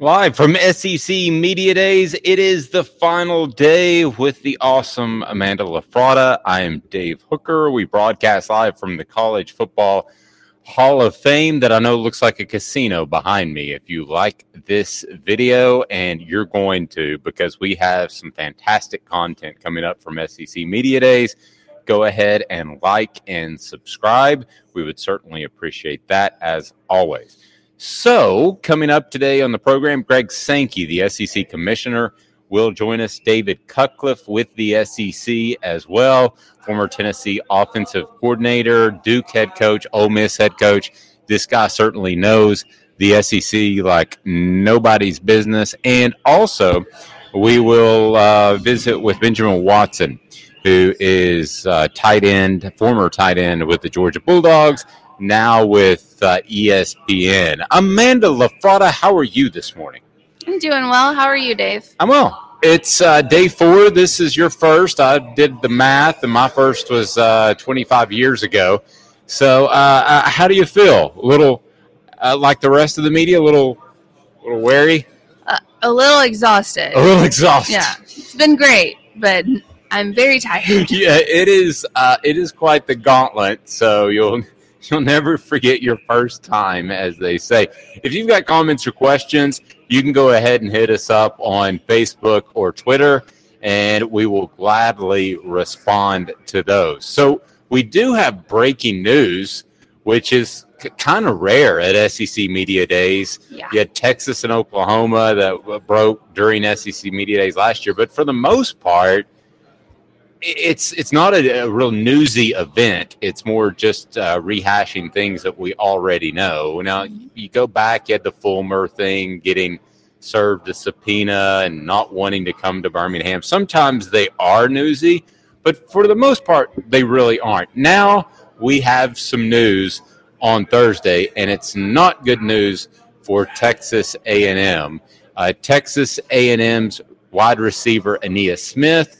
Live from SEC Media Days, it is the final day with the awesome Amanda LaFratta. I am Dave Hooker. We broadcast live from the College Football Hall of Fame that I know looks like a casino behind me. If you like this video, and you're going to, because we have some fantastic content coming up from SEC Media Days, go ahead and like and subscribe. We would certainly appreciate that as always. So, coming up today on the program, Greg Sankey, the SEC commissioner, will join us. David Cutcliffe with the SEC as well, former Tennessee offensive coordinator, Duke head coach, Ole Miss head coach. This guy certainly knows the SEC like nobody's business. And also, we will uh, visit with Benjamin Watson, who is uh, tight end, former tight end with the Georgia Bulldogs now with uh, ESPN. Amanda LaFratta, how are you this morning? I'm doing well. How are you, Dave? I'm well. It's uh, day four. This is your first. I did the math, and my first was uh, 25 years ago. So, uh, how do you feel? A little uh, like the rest of the media, a little, a little wary, Uh, a little exhausted. a little exhausted. Yeah, it's been great, but I'm very tired. yeah, it is. Uh, it is quite the gauntlet. So you'll you'll never forget your first time, as they say. If you've got comments or questions, you can go ahead and hit us up on Facebook or Twitter, and we will gladly respond to those. So we do have breaking news, which is c- kind of rare at SEC Media Days. Yeah. You had Texas and Oklahoma that broke during SEC Media Days last year, but for the most part it's it's not a, a real newsy event. It's more just uh, rehashing things that we already know. Now you go back, you had the Fulmer thing, getting served a subpoena and not wanting to come to Birmingham. Sometimes they are newsy, but for the most part, they really aren't. Now we have some news on Thursday, and it's not good news for Texas A&M. Uh, Texas A&M's wide receiver Ainias Smith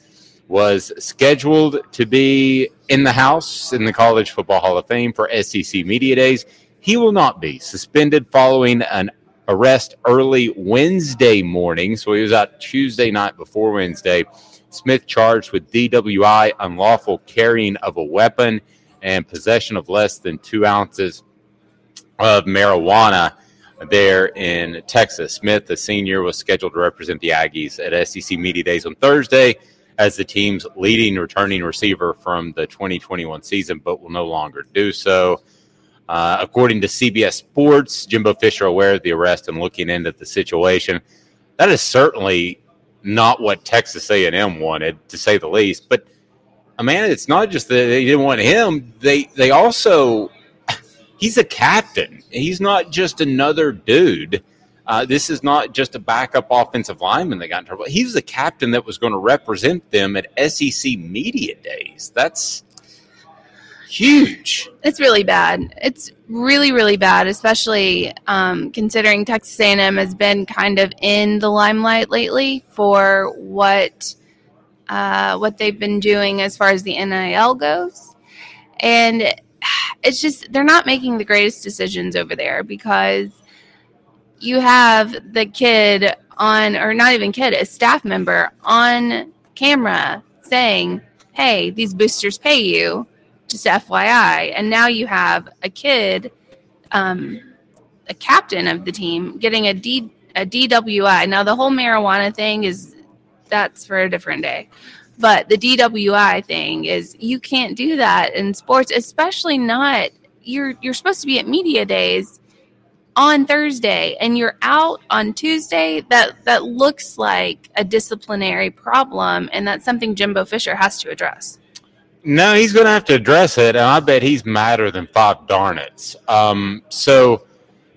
was scheduled to be in the house in the College Football Hall of Fame for SEC Media Days. He will not be suspended following an arrest early Wednesday morning. So he was out Tuesday night before Wednesday. Smith charged with DWI, unlawful carrying of a weapon, and possession of less than two ounces of marijuana there in Texas. Smith, the senior, was scheduled to represent the Aggies at SEC Media Days on Thursday as the team's leading returning receiver from the 2021 season, but will no longer do so. Uh, according to CBS Sports, Jimbo Fisher aware of the arrest and looking into the situation. That is certainly not what Texas A&M wanted, to say the least. But Amanda, it's not just that they didn't want him. They they also he's a captain. He's not just another dude. Uh, this is not just a backup offensive lineman that got in trouble. He's the captain that was going to represent them at SEC media days. That's huge. It's really bad. It's really, really bad, especially um, considering Texas A&M has been kind of in the limelight lately for what uh, what they've been doing as far as the NIL goes, and it's just they're not making the greatest decisions over there because you have the kid on, or not even kid, a staff member on camera saying, "Hey, these boosters pay you." Just FYI, and now you have a kid, um, a captain of the team, getting a D a DWI. Now the whole marijuana thing is that's for a different day. But the DWI thing is you can't do that in sports, especially not you're you're supposed to be at media days on Thursday and you're out on Tuesday. That that looks like a disciplinary problem and that's something Jimbo Fisher has to address. No, he's going to have to address it, and I bet he's madder than five darnets. Um, so,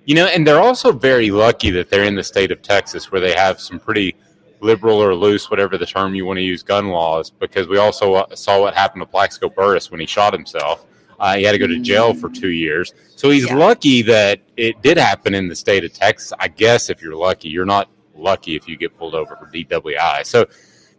you know, and they're also very lucky that they're in the state of Texas, where they have some pretty liberal or loose, whatever the term you want to use, gun laws. Because we also saw what happened to Plaxico Burress when he shot himself. Uh, he had to go to jail for two years. So he's yeah. lucky that it did happen in the state of Texas. I guess if you're lucky, you're not lucky if you get pulled over for DWI. So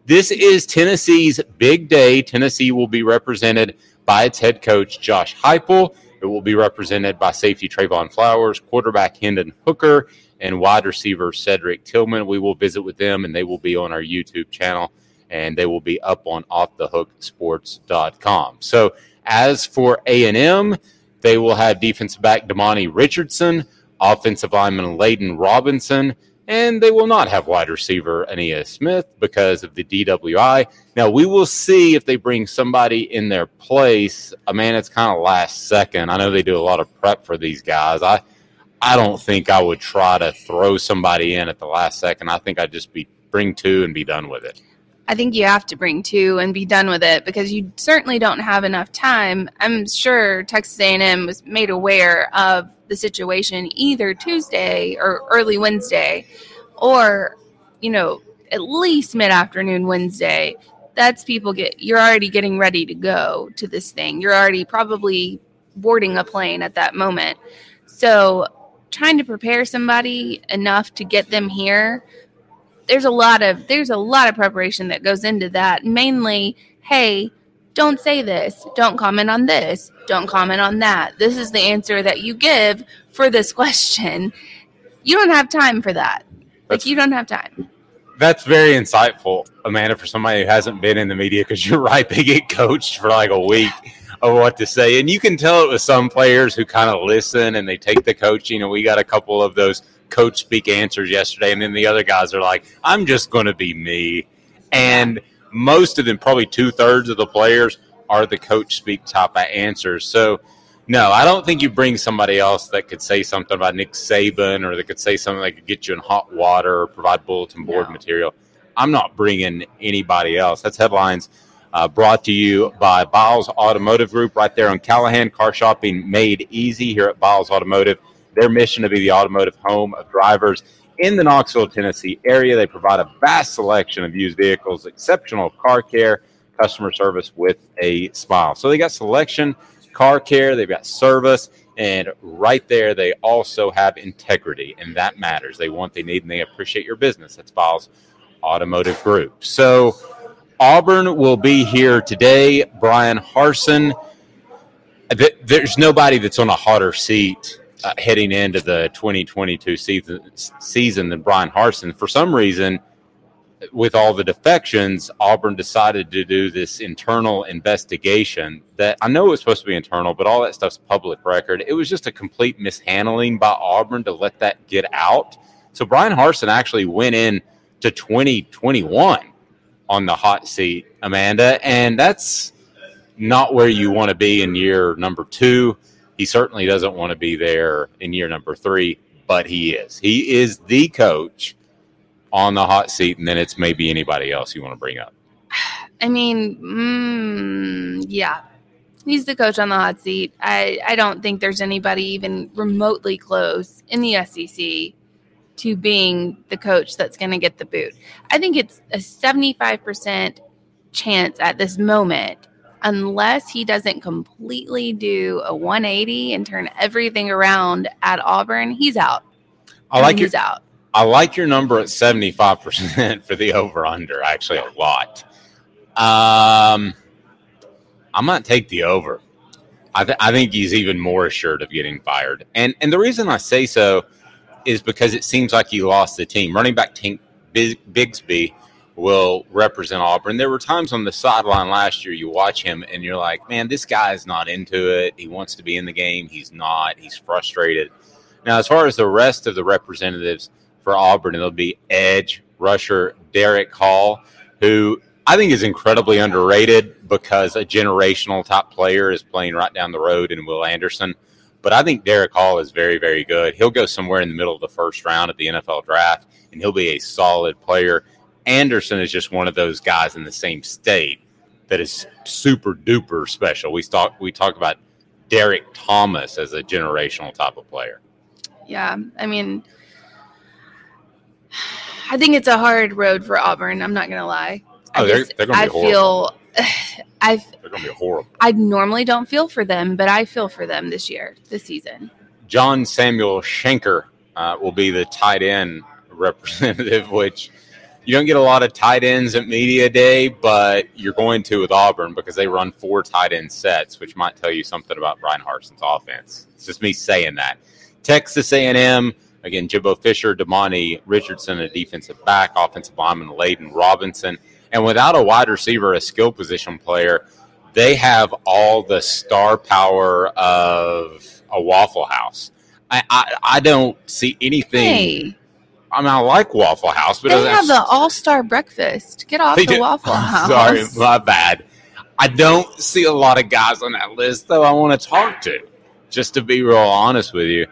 this is Tennessee's big day. Tennessee will be represented by its head coach, Josh Heupel. It will be represented by safety Trevon Flowers, quarterback Hendon Hooker, and wide receiver Cedric Tillman. We will visit with them, and they will be on our YouTube channel, and they will be up on offthehooksports.com. So as for A&M, they will have defensive back Demani Richardson, offensive lineman Layden Robinson, and they will not have wide receiver Ainias Smith because of the DWI. Now we will see if they bring somebody in their place. A man, it's kind of last second. I know they do a lot of prep for these guys. I I don't think I would try to throw somebody in at the last second. I think I'd just be bring two and be done with it. I think you have to bring two and be done with it because you certainly don't have enough time. I'm sure Texas A&M was made aware of the situation either Tuesday or early Wednesday or, you know, at least mid afternoon Wednesday. That's people get, you're already getting ready to go to this thing. You're already probably boarding a plane at that moment. So trying to prepare somebody enough to get them here there's a lot of there's a lot of preparation that goes into that mainly hey don't say this. Don't comment on this. Don't comment on that. This is the answer that you give for this question. You don't have time for that. That's, like you don't have time. That's very insightful, Amanda, for somebody who hasn't been in the media because you're right. They get coached for like a week of what to say. And you can tell it with some players who kind of listen and they take the coaching. And we got a couple of those coach speak answers yesterday. And then the other guys are like, I'm just going to be me. And – most of them, probably two thirds of the players, are the coach speak type of answers. So, no, I don't think you bring somebody else that could say something about Nick Saban or that could say something that could get you in hot water or provide bulletin board no. material. I'm not bringing anybody else. That's headlines uh, brought to you by Biles Automotive Group right there on Callahan. Car shopping made easy here at Biles Automotive. Their mission to be the automotive home of drivers in the Knoxville, Tennessee area. They provide a vast selection of used vehicles, exceptional car care, customer service with a smile. So they got selection, car care, they've got service, and right there they also have integrity, and that matters. They want, they need, and they appreciate your business. That's Biles Automotive Group. So Auburn will be here today. Bryan Harsin. There's nobody that's on a hotter seat uh, heading into the 2022 season, season than Bryan Harsin. For some reason, with all the defections, Auburn decided to do this internal investigation that I know it was supposed to be internal, but all that stuff's public record. It was just a complete mishandling by Auburn to let that get out. So Bryan Harsin actually went in to 2021 on the hot seat, Amanda, and that's not where you want to be in year number two. He certainly doesn't want to be there in year number three, but he is. He is the coach on the hot seat, and then it's maybe anybody else you want to bring up. I mean, mm, yeah, he's the coach on the hot seat. I, I don't think there's anybody even remotely close in the SEC to being the coach that's going to get the boot. I think it's a 75% chance at this moment, unless he doesn't completely do a 180 and turn everything around at Auburn, he's out. I like he's your out. I like your number at seventy five percent for the over under. Actually, a lot. Um, I might take the over. I, th- I think he's even more assured of getting fired, and and the reason I say so is because it seems like he lost the team. Running back Tank Bigsby will represent Auburn. There were times on the sideline last year you watch him and you're like, man, this guy is not into it. He wants to be in the game. He's not. He's frustrated. Now, as far as the rest of the representatives for Auburn, it'll be Edge, Rusher, Derek Hall, who I think is incredibly underrated because a generational top player is playing right down the road in Will Anderson. But I think Derek Hall is very, very good. He'll go somewhere in the middle of the first round at the NFL draft, and he'll be a solid player. Anderson is just one of those guys in the same state that is super duper special. We talk we talk about Derek Thomas as a generational type of player. Yeah, I mean, I think it's a hard road for Auburn. I'm not gonna lie. Oh, I they're, just- they're going to I be horrible. feel, I they're going to be horrible. I normally don't feel for them, but I feel for them this year, this season. John Samuel Shenker uh, will be the tight end representative, which you don't get a lot of tight ends at media day, but you're going to with Auburn because they run four tight end sets, which might tell you something about Bryan Harsin's offense. It's just me saying that. Texas A&M again, Jimbo Fisher, Demani Richardson, a defensive back, offensive lineman Layden Robinson, and without a wide receiver, a skill position player, they have all the star power of a Waffle House. I, I, I don't see anything. Hey, I mean, I like Waffle House, but they have the All Star breakfast. Get off the do- Waffle House. Sorry, my bad. I don't see a lot of guys on that list, though. I want to talk to, just to be real honest with you.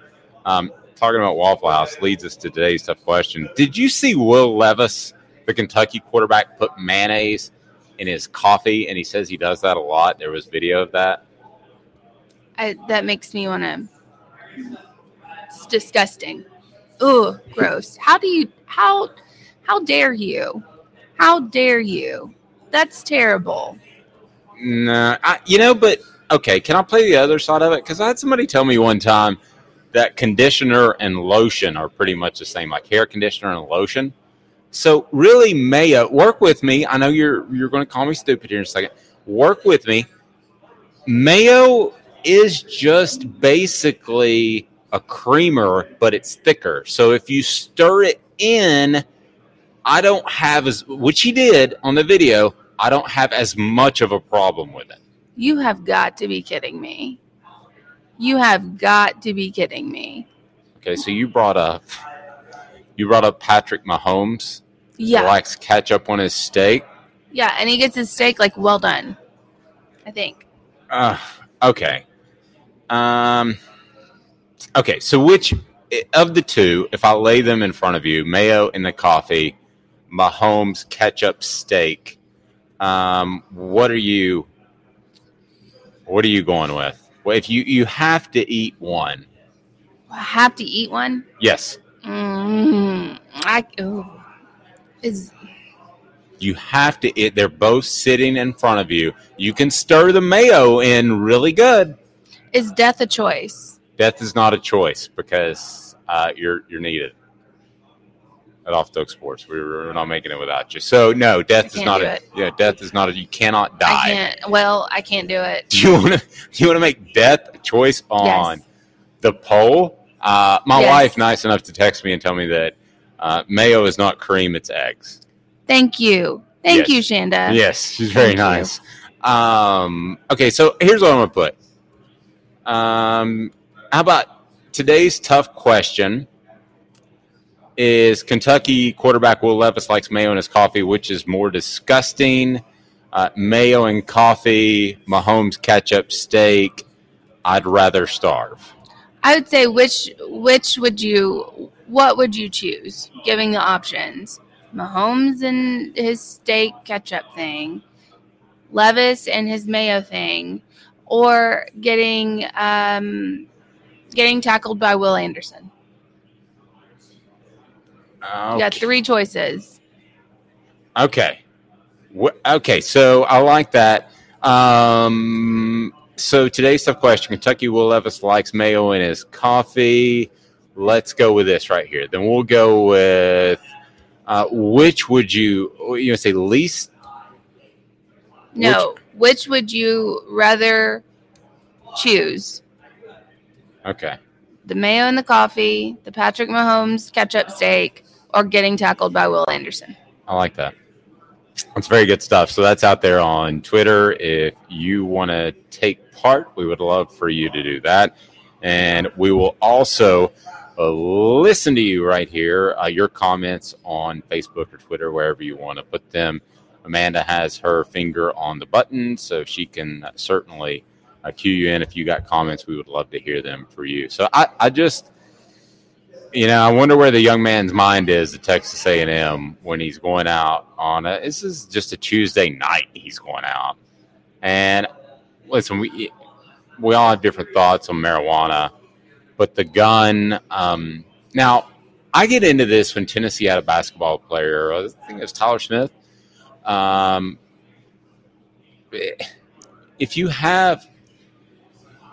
Um, talking about Waffle House leads us to today's tough question. Did you see Will Levis, the Kentucky quarterback, put mayonnaise in his coffee? And he says he does that a lot. There was video of that. I, that makes me want to. It's disgusting. Ooh, gross. How do you? How? How dare you? How dare you? That's terrible. Nah, you know, but okay. Can I play the other side of it? Because I had somebody tell me one time that conditioner and lotion are pretty much the same, like hair conditioner and lotion. So really, mayo. Work with me. I know you're you're going to call me stupid here in a second. Work with me. Mayo is just basically a creamer, but it's thicker. So if you stir it in, I don't have as which he did on the video. I don't have as much of a problem with it. You have got to be kidding me. You have got to be kidding me. Okay, so you brought up you brought up Patrick Mahomes Yeah, likes ketchup on his steak. yeah, and he gets his steak like well done. I think. Uh, okay. Um. Okay, so which of the two, if I lay them in front of you, mayo in the coffee, Mahomes ketchup steak, um, what are you? What are you going with? Well, if you you have to eat one, I have to eat one. yes, Mm, I ooh. is you have to eat. They're both sitting in front of you. You can stir the mayo in really good. is death a choice? Death is not a choice because uh, you're you're needed. At Off Talk Sports, we we're, we're not making it without you. So no, death is can't a it. yeah. Death is not a. You cannot I die. can't. Well, I can't do it. Do you want to? You want to make death a choice on Yes. the poll? Uh, my Yes. wife, nice enough to text me and tell me that uh, mayo is not cream; it's eggs. Thank you. Thank Yes. you, Shanda. Yes, she's very Thank nice. Um, okay, so here's what I'm gonna put. Um, how about today's tough question? Is Kentucky quarterback Will Levis likes mayo in his coffee? Which is more disgusting? Uh, mayo and coffee, Mahomes ketchup steak. I'd rather starve. I would say which which would you what would you choose? Giving the options. Mahomes and his steak ketchup thing Levis and his Mayo thing, or getting um, getting tackled by Will Anderson. Okay. You got three choices. Okay. Wh- Okay, so I like that. Um, so today's tough question: Kentucky Will Levis likes mayo in his coffee. Let's go with this right here. Then we'll go with uh, which would you you know say least? No, which would you rather choose? Okay, The mayo and the coffee, the Patrick Mahomes ketchup steak, or getting tackled by Will Anderson? I like that. That's very good stuff. So that's out there on Twitter. If you want to take part, we would love for you to do that. And we will also uh, listen to you right here, uh, your comments on Facebook or Twitter, wherever you want to put them. Amanda has her finger on the button, so she can certainly uh, cue you in. If you got comments, we would love to hear them for you. So I, I just, you know, I wonder where the young man's mind is at Texas A&M when he's going out on a. This is just a Tuesday night. He's going out, and listen, we we all have different thoughts on marijuana, but the gun. Um, now, I get into this when Tennessee had a basketball player. I think it was Tyler Smith. Um, if you have,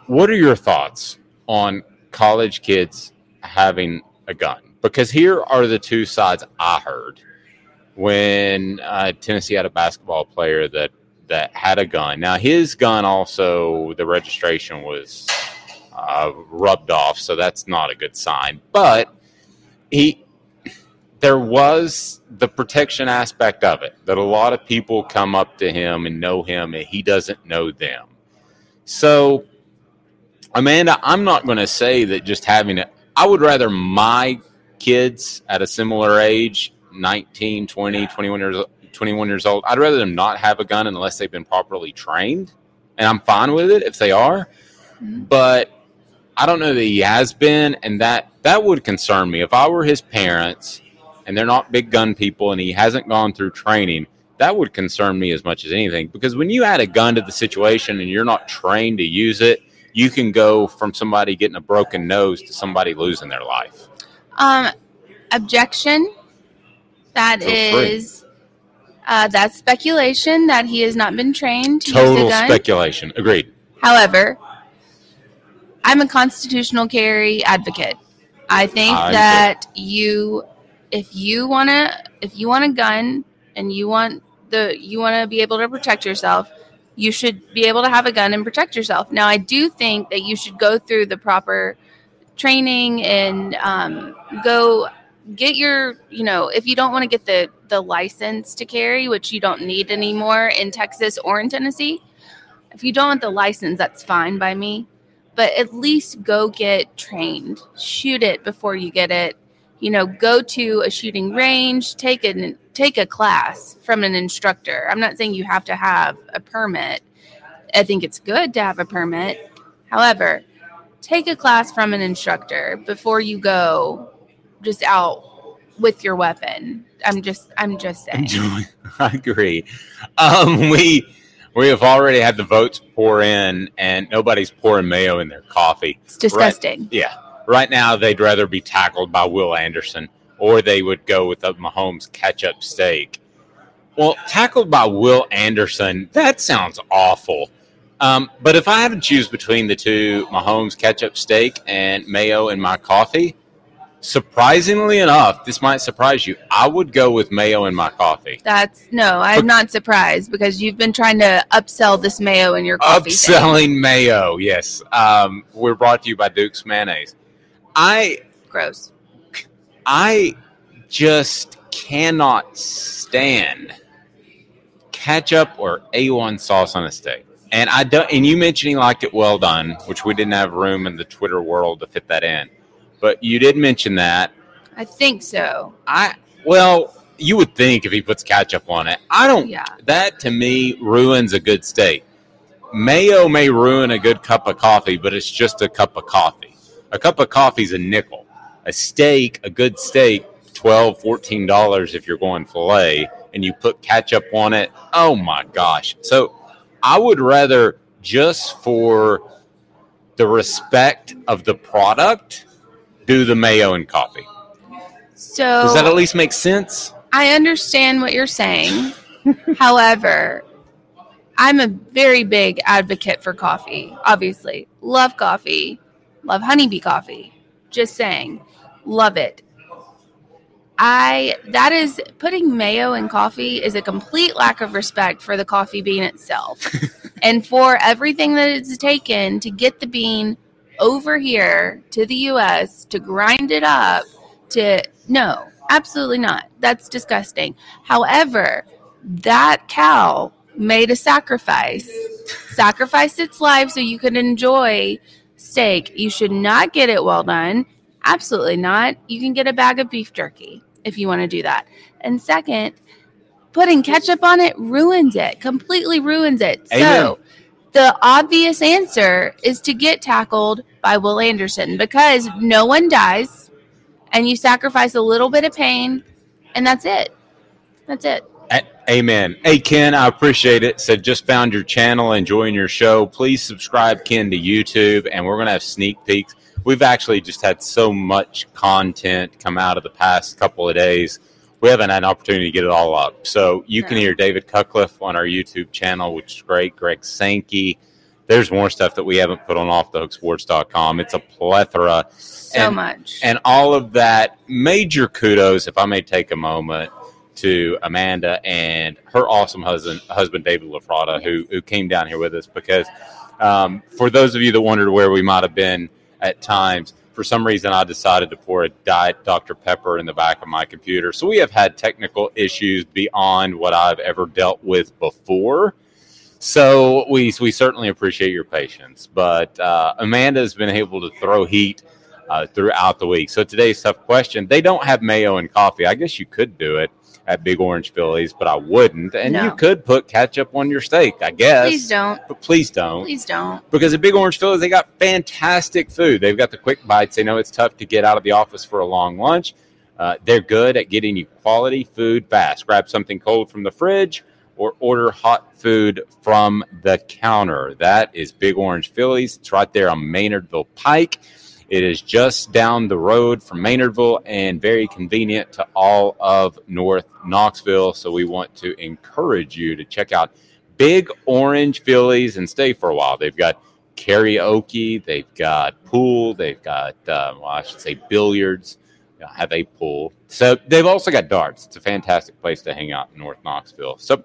what are your thoughts on college kids having a gun? Because here are the two sides I heard when uh, Tennessee had a basketball player that that had a gun. Now his gun also the registration was uh, rubbed off, so that's not a good sign. But he there was the protection aspect of it that a lot of people come up to him and know him and he doesn't know them. So Amanda, I'm not going to say that just having it I would rather my kids at a similar age, 19, 20, 21 years 21 years old, I'd rather them not have a gun unless they've been properly trained. And I'm fine with it if they are. Mm-hmm. But I don't know that he has been and that that would concern me if I were his parents and they're not big gun people and he hasn't gone through training. That would concern me as much as anything because when you add a gun to the situation and you're not trained to use it, you can go from somebody getting a broken nose to somebody losing their life. Um, objection. That Feel free. uh, that's speculation that he has not been trained to use Total a gun. speculation. Agreed. However, I'm a constitutional carry advocate. I think I agree. that you, if you wanna, if you want a gun and you want the, you want to be able to protect yourself, you should be able to have a gun and protect yourself. Now, I do think that you should go through the proper training and um, go get your, you know, if you don't want to get the the license to carry, which you don't need anymore in Texas or in Tennessee, if you don't want the license, that's fine by me. But at least go get trained. Shoot it before you get it. You know, go to a shooting range, take an take a class from an instructor. I'm not saying you have to have a permit. I think it's good to have a permit. However, take a class from an instructor before you go just out with your weapon. I'm just I'm just saying. I agree. Um, we we have already had the votes pour in, and nobody's pouring mayo in their coffee. It's disgusting. Yeah. Right now, they'd rather be tackled by Will Anderson, or they would go with the Mahomes ketchup steak. Well, tackled by Will Anderson, that sounds awful. Um, but if I had to choose between the two, Mahomes ketchup steak and mayo in my coffee, surprisingly enough, this might surprise you, I would go with mayo in my coffee. That's no, I'm But- not surprised because you've been trying to upsell this mayo in your coffee. thing. Upselling mayo, yes. Um, we're brought to you by Duke's mayonnaise. I Gross. I just cannot stand ketchup or A1 sauce on a steak. And I don't and you mentioned he liked it well done, which we didn't have room in the Twitter world to fit that in. But you did mention that. I think so. I well, you would think if he puts ketchup on it. I don't Yeah. that to me ruins a good steak. Mayo may ruin a good cup of coffee, but it's just a cup of coffee. A cup of coffee is a nickel. A steak, a good steak, $12, $14 if you're going filet, and you put ketchup on it. Oh my gosh. So I would rather just for the respect of the product do the mayo and coffee. So Does that at least make sense? I understand what you're saying. However, I'm a very big advocate for coffee. Obviously, love coffee, love honeybee coffee. Just saying, love it. I that is putting mayo in coffee is a complete lack of respect for the coffee bean itself, and for everything that it's taken to get the bean over here to the U.S. to grind it up. To no, absolutely not. That's disgusting. However, that cow made a sacrifice, sacrificed its life so you could enjoy steak. You should not get it well done. Absolutely not. You can get a bag of beef jerky if you want to do that. And second, putting ketchup on it ruins it, completely ruins it. Amen. So the obvious answer is to get tackled by Will Anderson because no one dies and you sacrifice a little bit of pain and that's it. That's it. Amen. Hey, Ken, I appreciate it. Said just found your channel, enjoying your show. Please subscribe, Ken, to YouTube, and we're going to have sneak peeks. We've actually just had so much content come out of the past couple of days. We haven't had an opportunity to get it all up. So you can hear David Cutcliffe on our YouTube channel, which is great. Greg Sankey. There's more stuff that we haven't put on offthehooksports.com. It's a plethora So And- much. and all of that major kudos if i may take a moment to amanda and her awesome husband husband david lafratta who, who came down here with us because um, for those of you that wondered where we might have been at times for some reason i decided to pour a diet dr pepper in the back of my computer so we have had technical issues beyond what i've ever dealt with before so we we certainly appreciate your patience but uh, amanda's been able to throw heat uh, throughout the week. So today's tough question. They don't have mayo and coffee. I guess you could do it at Big Orange Phillies, but I wouldn't. And you could put ketchup on your steak, I guess. Please don't. But please don't. Please don't. Because at Big Orange Phillies, they got fantastic food. They've got the quick bites. They know it's tough to get out of the office for a long lunch. Uh, they're good at getting you quality food fast. Grab something cold from the fridge or order hot food from the counter. That is Big Orange Phillies. It's right there on Maynardville Pike. It is just down the road from Maynardville and very convenient to all of North Knoxville. So we want to encourage you to check out Big Orange Phillies and stay for a while. They've got karaoke, they've got pool, they've got, uh, well, I should say billiards, have a pool. So they've also got darts. It's a fantastic place to hang out in North Knoxville. So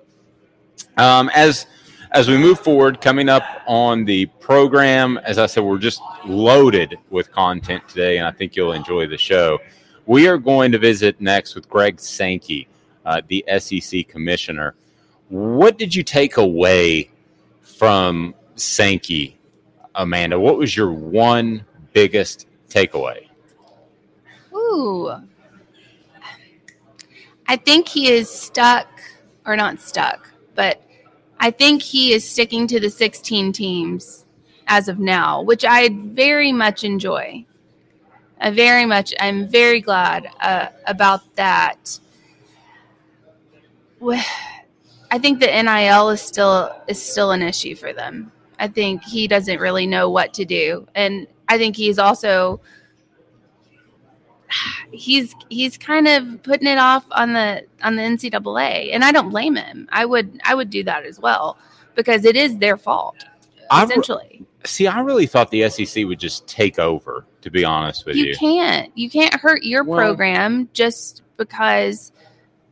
um, as as we move forward, coming up on the program, as I said, we're just loaded with content today, and I think you'll enjoy the show. We are going to visit next with Greg Sankey, uh, the SEC commissioner. What did you take away from Sankey, Amanda? What was your one biggest takeaway? Ooh. I think he is stuck, or not stuck, but I think he is sticking to the 16 teams as of now, which I very much enjoy. I very much, I'm very glad uh, about that. I think the NIL is still is still an issue for them. I think he doesn't really know what to do, and I think he's also he's he's kind of putting it off on the on the NCAA, and I don't blame him. I would I would do that as well because it is their fault I re- essentially. See, I really thought the SEC would just take over, to be honest with you. you can't you can't hurt your Well- program just because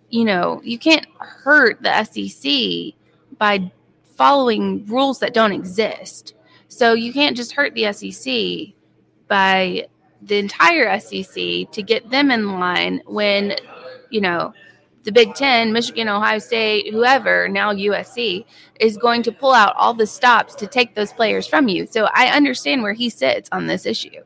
you know you can't hurt the SEC by following rules that don't exist. So you can't just hurt the SEC by the entire SEC to get them in line when you know the Big Ten, Michigan, Ohio State, whoever, now USC, is going to pull out all the stops to take those players from you. So I understand where he sits on this issue.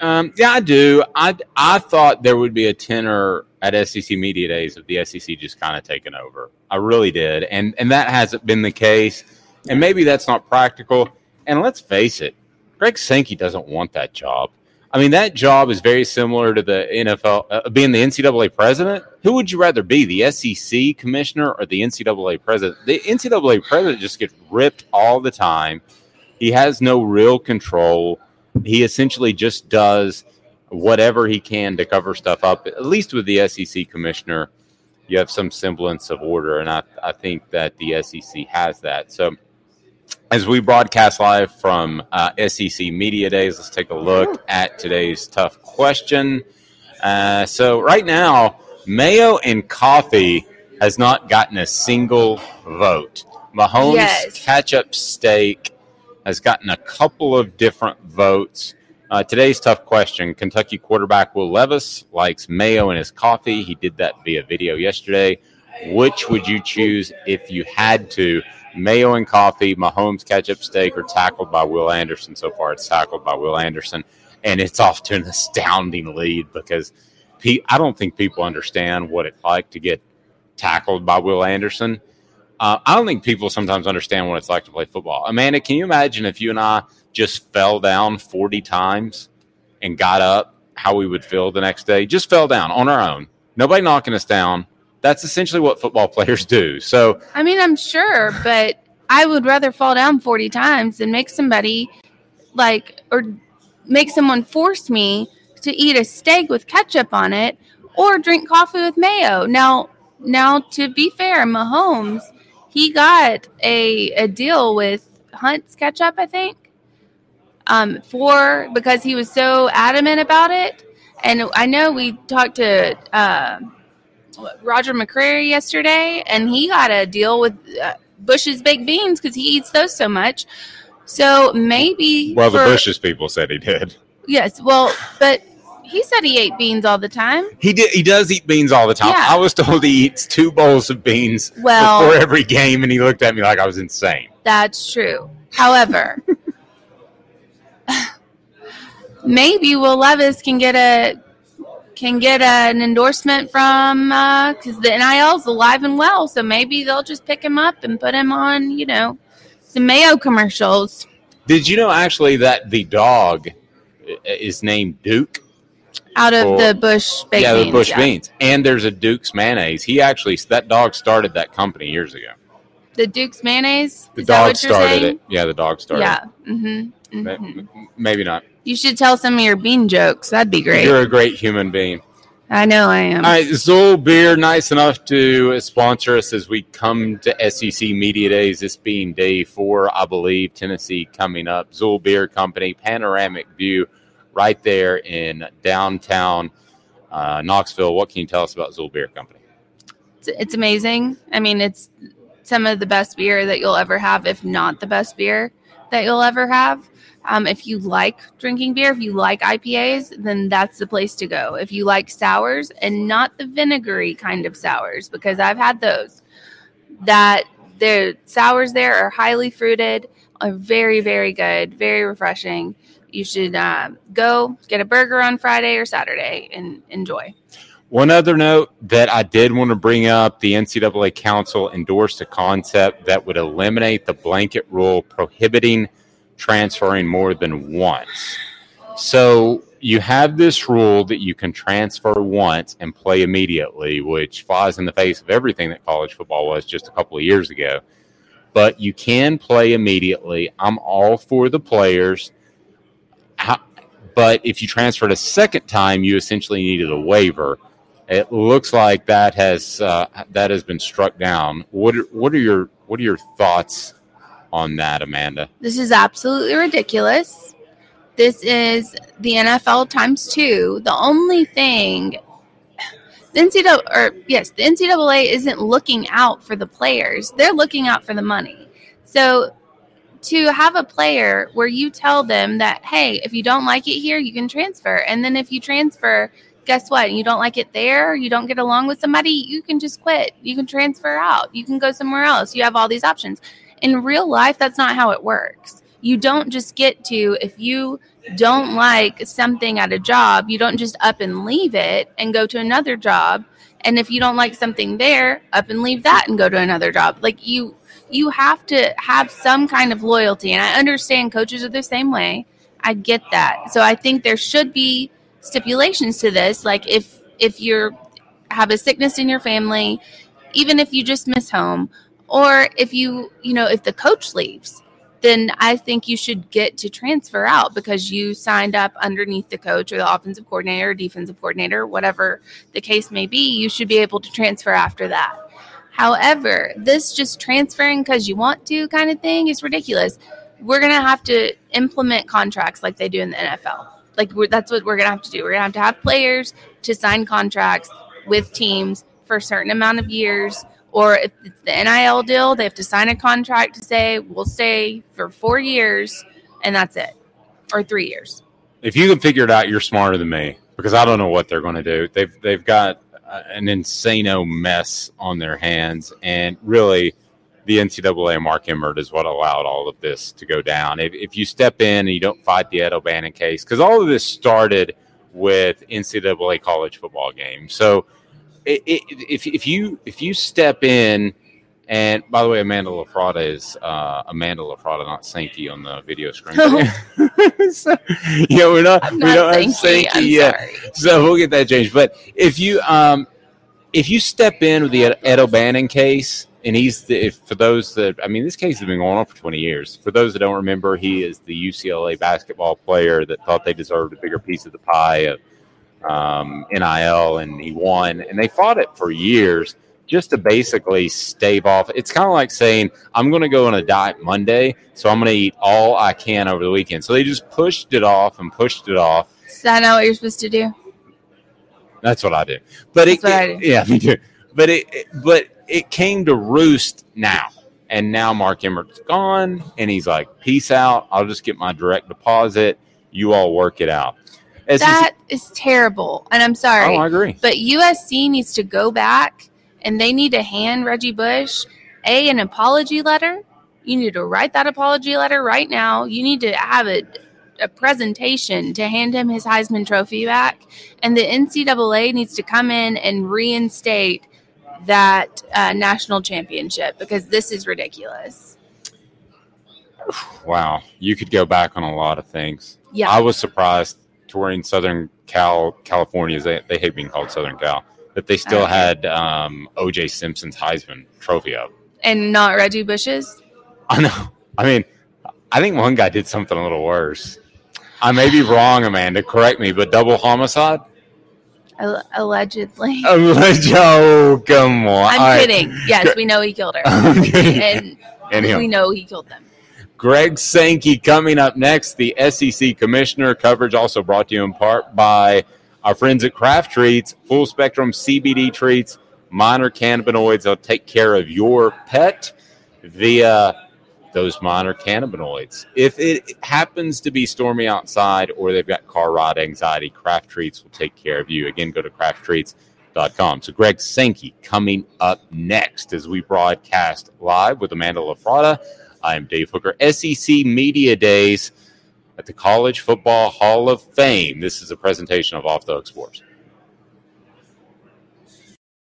Um, yeah, I do. I I thought there would be a tenor at SEC media days of the SEC just kind of taking over. I really did, and and that hasn't been the case. And maybe that's not practical. And let's face it, Greg Sankey doesn't want that job. I mean, that job is very similar to the NFL uh, being the NCAA president. Who would you rather be, the SEC commissioner or the NCAA president? The NCAA president just gets ripped all the time. He has no real control. He essentially just does whatever he can to cover stuff up. At least with the SEC commissioner, you have some semblance of order, and I, I think that the SEC has that. So as we broadcast live from uh, SEC Media Days, let's take a look at today's tough question. Uh, so, right now, mayo and coffee has not gotten a single vote. Mahomes Yes. ketchup steak has gotten a couple of different votes. Uh, today's tough question Kentucky quarterback Will Levis likes mayo in his coffee. He did that via video yesterday. Which would you choose if you had to? Mayo and coffee, Mahomes ketchup steak, or tackled by Will Anderson? So far, it's tackled by Will Anderson, and it's off to an astounding lead because I don't think people understand what it's like to get tackled by Will Anderson. Uh, I don't think people sometimes understand what it's like to play football. Amanda, can you imagine if you and I just fell down 40 times and got up, how we would feel the next day? Just fell down on our own. Nobody knocking us down. That's essentially what football players do. So, I mean, I'm sure, but I would rather fall down 40 times than make somebody like, or make someone force me to eat a steak with ketchup on it or drink coffee with mayo. Now, now to be fair, Mahomes, he got a, a deal with Hunt's ketchup, I think, um, for because he was so adamant about it. And I know we talked to uh, Roger McCreary yesterday, and he got a deal with uh, Bush's baked beans because he eats those so much. So maybe well, the for- Bushes people said he did. Yes, well, but he said he ate beans all the time. He did. He does eat beans all the time. Yeah. I was told he eats two bowls of beans Well- before every game, and he looked at me like I was insane. That's true. However, maybe Will Levis can get a can get an endorsement from because the NIL's alive and well. So maybe they'll just pick him up and put him on, you know, some Mayo commercials. Did you know actually that the dog is named Duke? Out of Or- the Bush baked yeah, the beans, Bush yeah. beans, and there's a Duke's mayonnaise. He actually that dog started that company years ago. The Duke's mayonnaise. The Is dog started saying? it. Yeah, the dog started. Yeah. Mm-hmm. Ma- hmm Maybe not. You should tell some of your bean jokes. That'd be great. You're a great human being. I know I am. All right, Xul Beer, nice enough to sponsor us as we come to SEC Media Days. This being day four, I believe, Tennessee coming up. Xul Beer Company, panoramic view right there in downtown uh, Knoxville. What can you tell us about Xul Beer Company? it's, it's amazing. I mean, it's some of the best beer that you'll ever have, if not the best beer that you'll ever have. Um, if you like drinking beer, if you like IPAs, then that's the place to go. If you like sours and not the vinegary kind of sours, because I've had those, that the sours there are highly fruited, are very, very good, very refreshing. You should uh, go get a burger on Friday or Saturday and enjoy. One other note that I did want to bring up the NCAA Council endorsed a concept that would eliminate the blanket rule prohibiting transferring more than once. So you have this rule that you can transfer once and play immediately, which flies in the face of everything that college football was just a couple of years ago. But you can play immediately. I'm all for the players. But if you transferred a second time, you essentially needed a waiver. It looks like that has uh, that has been struck down. What are, what are your what are your thoughts on that, Amanda? This is absolutely ridiculous. This is the NFL times two. The only thing the NCAA or yes, the NCAA isn't looking out for the players. They're looking out for the money. So to have a player where you tell them that, hey, if you don't like it here, you can transfer. And then if you transfer, guess what? You don't like it there, you don't get along with somebody, you can just quit. You can transfer out. You can go somewhere else. You have all these options. In real life, that's not how it works. You don't just get to, if you don't like something at a job, you don't just up and leave it and go to another job. And if you don't like something there, up and leave that and go to another job. Like you, you have to have some kind of loyalty. And I understand coaches are the same way. I get that. So I think there should be stipulations to this. Like if if you're have a sickness in your family, even if you just miss home, or if you you know if the coach leaves, then I think you should get to transfer out because you signed up underneath the coach or the offensive coordinator or defensive coordinator, whatever the case may be. You should be able to transfer after that. However, this just transferring because you want to kind of thing is ridiculous. We're going to have to implement contracts like they do in the NFL. Like that's what we're going to have to do. We're going to have to have players to sign contracts with teams for a certain amount of years. Or if it's the NIL deal, they have to sign a contract to say we'll stay for four years and that's it, or three years. If you can figure it out, you're smarter than me because I don't know what they're going to do. They've they've got uh, an insano mess on their hands, and really, the NCAA Mark Emmert is what allowed all of this to go down. If, if you step in and you don't fight the Ed O'Bannon case, because all of this started with NCAA college football games, so it, it, if if you if you step in and by the way, Amanda LaFratta is uh, Amanda LaFratta, not Sankey on the video screen. so, yeah, we're not, we don't have Sankey yet, so we'll get that changed. But if you um, if you step in with the Ed O'Bannon case, and he's the, if, for those that I mean, this case has been going on for 20 years. For those that don't remember, he is the UCLA basketball player that thought they deserved a bigger piece of the pie of um, NIL, and he won, and they fought it for years just to basically stave off. It's kind of like saying, I'm going to go on a diet Monday, so I'm going to eat all I can over the weekend. So they just pushed it off and pushed it off. Is that not what you're supposed to do? That's what I do. But That's it, I do. yeah, me too. But it, it, but it came to roost now, and now Mark Emmert's gone, and he's like, "Peace out. I'll just get my direct deposit. You all work it out." As that is terrible, and I'm sorry. Oh, I agree. But USC needs to go back and they need to hand Reggie Bush a an apology letter. You need to write that apology letter right now. You need to have a, a presentation to hand him his Heisman Trophy back, and the NCAA needs to come in and reinstate that uh, national championship because this is ridiculous. Wow, you could go back on a lot of things. Yeah, I was surprised touring Southern Cal, California. They, they hate being called Southern Cal that they still okay. had um, OJ Simpson's Heisman Trophy up, and not Reggie Bush's. I know. I mean, I think one guy did something a little worse. I may be wrong, Amanda. Correct me, but double homicide. Allegedly. Alleged. Oh, come on. I'm kidding. Yes, we know he killed her, and Anyhow. we know he killed them. Greg Sankey coming up next. The SEC commissioner coverage also brought to you in part by our friends at Craft Treats, full spectrum CBD treats, minor cannabinoids. They'll take care of your pet via those minor cannabinoids. If it happens to be stormy outside or they've got car ride anxiety, Craft Treats will take care of you. Again, go to crafttreats.com. So, Greg Sankey coming up next as we broadcast live with Amanda LaFratta. I am Dave Hooker, SEC Media Days at the College Football Hall of Fame. This is a presentation of Off the Hook Sports.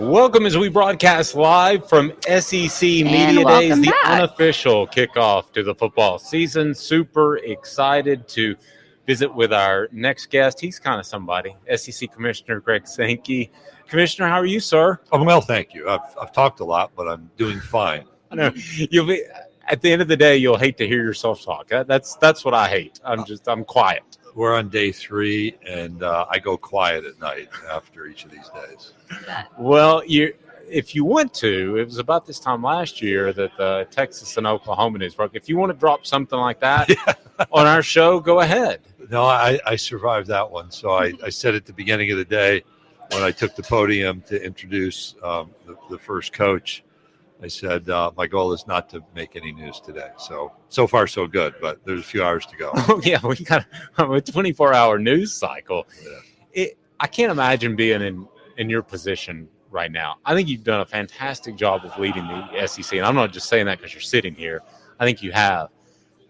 Welcome as we broadcast live from SEC Media Days, the back. unofficial kickoff to the football season. Super excited to visit with our next guest. He's kind of somebody, SEC Commissioner Greg Sankey. Commissioner, how are you, sir? I'm well, thank you. I've, I've talked a lot, but I'm doing fine. I know you'll be at the end of the day. You'll hate to hear yourself talk. That's that's what I hate. I'm just I'm quiet. We're on day three, and uh, I go quiet at night after each of these days. Well, you if you want to, it was about this time last year that the Texas and Oklahoma news broke. If you want to drop something like that on our show, go ahead. No, I, I survived that one. So I, I said at the beginning of the day when I took the podium to introduce um, the, the first coach, I said, uh, my goal is not to make any news today. So, so far, so good, but there's a few hours to go. Oh yeah, we got a 24 hour news cycle. It, I can't imagine being in in your position right now. I think you've done a fantastic job of leading the SEC, and I'm not just saying that because you're sitting here. I think you have,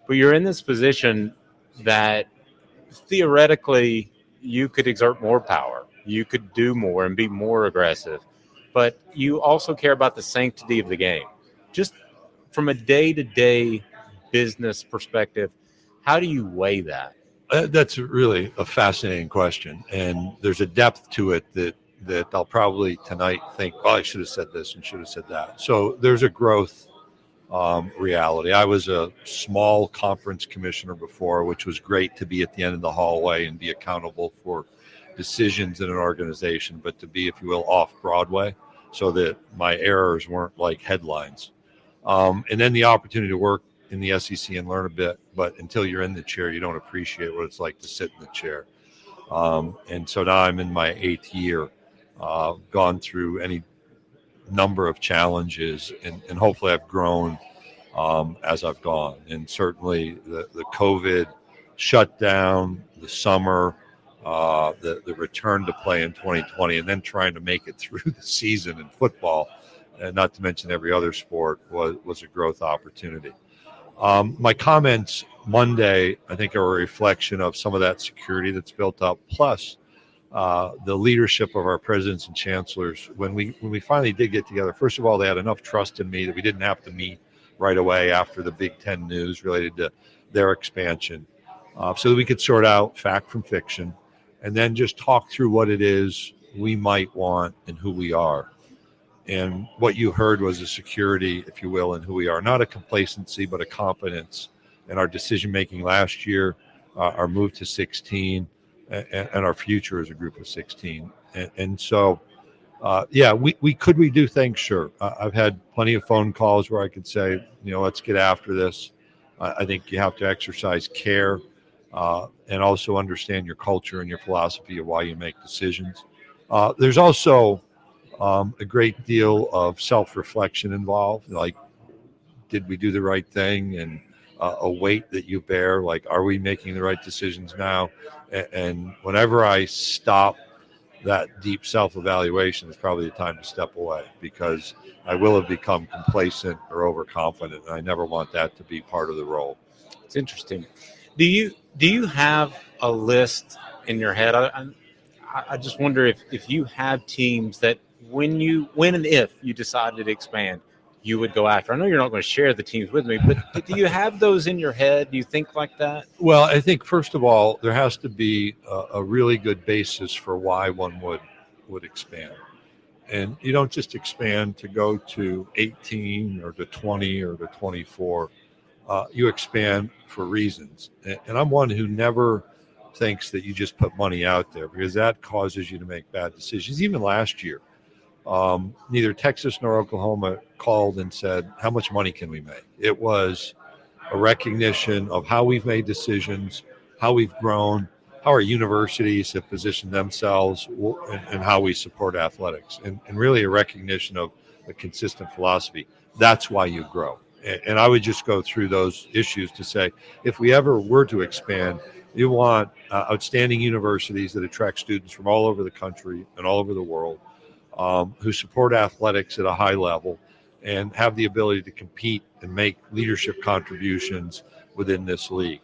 but you're in this position that theoretically you could exert more power, you could do more and be more aggressive, but you also care about the sanctity of the game. Just from a day to day business perspective, how do you weigh that? Uh, that's really a fascinating question, and there's a depth to it that that I'll probably tonight think, well, I should have said this and should have said that. So there's a growth um, reality. I was a small conference commissioner before, which was great to be at the end of the hallway and be accountable for decisions in an organization, but to be, if you will, off Broadway, so that my errors weren't like headlines. Um, and then the opportunity to work in the SEC and learn a bit, but until you're in the chair, you don't appreciate what it's like to sit in the chair. Um, and so now I'm in my eighth year, uh, gone through any number of challenges, and, and hopefully I've grown um, as I've gone. And certainly the, the COVID shutdown, the summer, uh, the, the return to play in 2020, and then trying to make it through the season in football, and not to mention every other sport, was, was a growth opportunity. Um, my comments Monday, I think, are a reflection of some of that security that's built up, plus uh, the leadership of our presidents and chancellors. When we when we finally did get together, first of all, they had enough trust in me that we didn't have to meet right away after the Big Ten news related to their expansion, uh, so that we could sort out fact from fiction, and then just talk through what it is we might want and who we are. And what you heard was a security, if you will, in who we are, not a complacency, but a confidence in our decision making last year, uh, our move to 16, and, and, our future as a group of 16. And, and so, uh, yeah, we, we could we do things? Sure. Uh, I've had plenty of phone calls where I could say, you know, let's get after this. I think you have to exercise care uh, and also understand your culture and your philosophy of why you make decisions. Uh, there's also um, a great deal of self reflection involved. Like, did we do the right thing? And uh, a weight that you bear. Like, are we making the right decisions now? And, and whenever I stop that deep self evaluation, it's probably the time to step away because I will have become complacent or overconfident. And I never want that to be part of the role. It's interesting. Do you do you have a list in your head? I, I, I just wonder if if you have teams that when you when and if you decided to expand, you would go after. I know you're not going to share the teams with me, but do you have those in your head? Do you think like that? Well, I think first of all, there has to be a, a really good basis for why one would would expand. And you don't just expand to go to 18 or to 20 or to 24. Uh, you expand for reasons. And, I'm one who never thinks that you just put money out there because that causes you to make bad decisions. Even last year, um, neither Texas nor Oklahoma called and said, How much money can we make? It was a recognition of how we've made decisions, how we've grown, how our universities have positioned themselves and, and how we support athletics, and, and really a recognition of a consistent philosophy. That's why you grow. And, I would just go through those issues to say if we ever were to expand, you want uh, outstanding universities that attract students from all over the country and all over the world um, who support athletics at a high level and have the ability to compete and make leadership contributions within this league.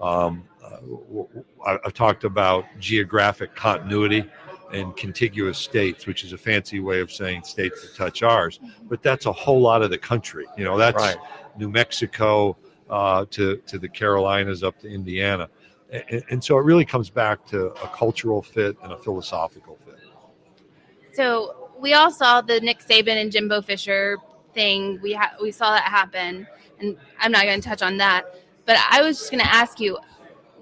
Um, uh, I've talked about geographic continuity and contiguous states, which is a fancy way of saying states that touch ours. But that's a whole lot of the country. You know, that's right. New Mexico uh, to to the Carolinas up to Indiana, and, and, so it really comes back to a cultural fit and a philosophical fit. So we all saw the Nick Saban and Jimbo Fisher thing. We ha- we saw that happen, and I'm not going to touch on that. But I was just going to ask you